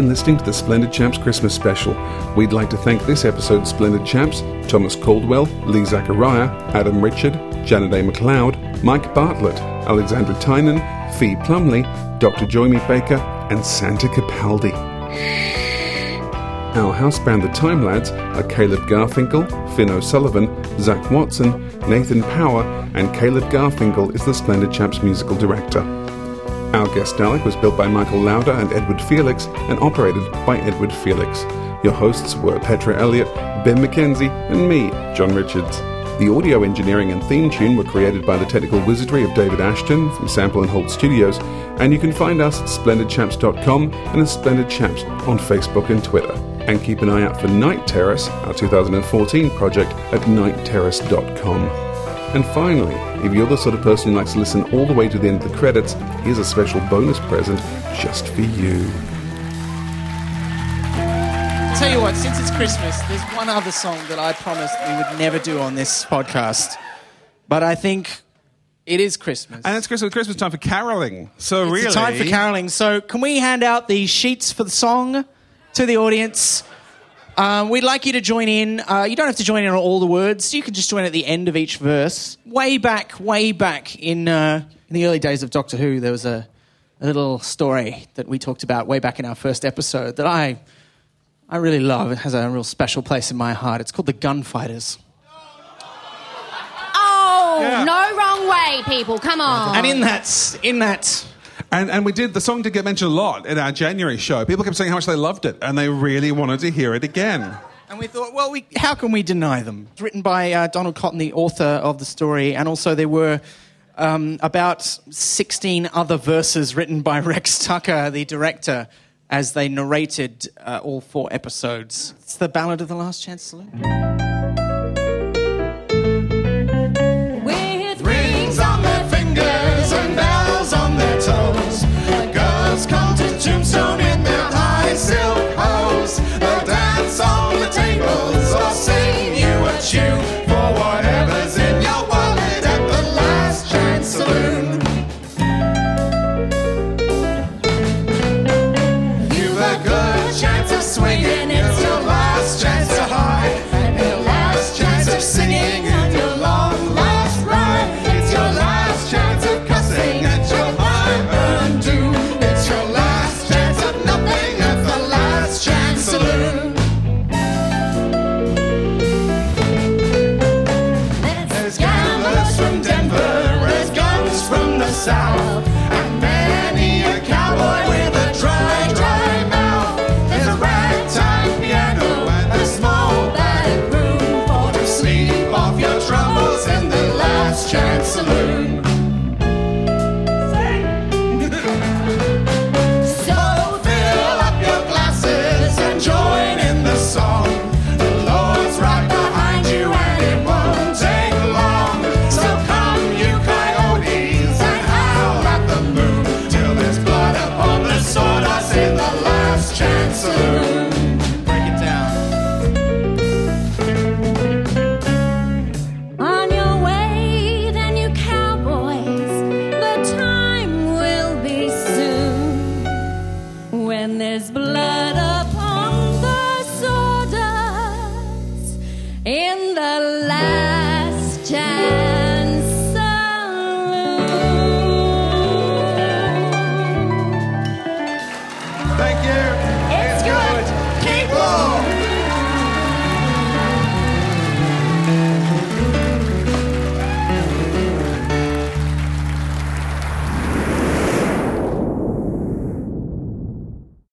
Been listening to the Splendid Chaps Christmas special. We'd like to thank this episode's Splendid Chaps Thomas Caldwell, Lee Zachariah, Adam Richard, Janet A. McLeod, Mike Bartlett, Alexandra Tynan, Fee Plumley, Dr. Djoymi Baker, and Santa Capaldi. Our house band, the Time Lads, are Caleb Garfinkel, Finn O'Sullivan, Zach Watson, Nathan Power, and Caleb Garfinkel is the Splendid Chaps musical director. Our guest Dalek was built by Michael Lauder and Edward Felix and operated by Edward Felix. Your hosts were Petra Elliott, Ben McKenzie, and me, John Richards. The audio engineering and theme tune were created by the technical wizardry of David Ashton from Sample and Holt Studios, and you can find us at splendidchaps.com and at Splendid Chaps on Facebook and Twitter. And keep an eye out for Night Terrace, our 2014 project, at nightterrace.com. And finally, if you're the sort of person who likes to listen all the way to the end of the credits, here's a special bonus present just for you. Tell you what, since it's Christmas, there's one other song that I promised we would never do on this podcast. But I think it is Christmas. And it's Christmas, Christmas time for caroling. So It's really, the time for caroling. So can we hand out the sheets for the song to the audience? Um, we'd like you to join in. Uh, you don't have to join in on all the words. You can just join at the end of each verse. Way back, way back in uh, in the early days of Doctor Who, there was a, a little story that we talked about way back in our first episode that I I really love. It has a real special place in my heart. It's called the Gunfighters. Oh, Yeah. no wrong way, people. Come on. And in that, in that And, and we did, the song did get mentioned a lot in our January show. People kept saying how much they loved it, and they really wanted to hear it again. And we thought, well, we, how can we deny them? It's written by uh, Donald Cotton, the author of the story, and also there were um, about 16 other verses written by Rex Tucker, the director, as they narrated uh, all four episodes. It's the Ballad of the Last Chance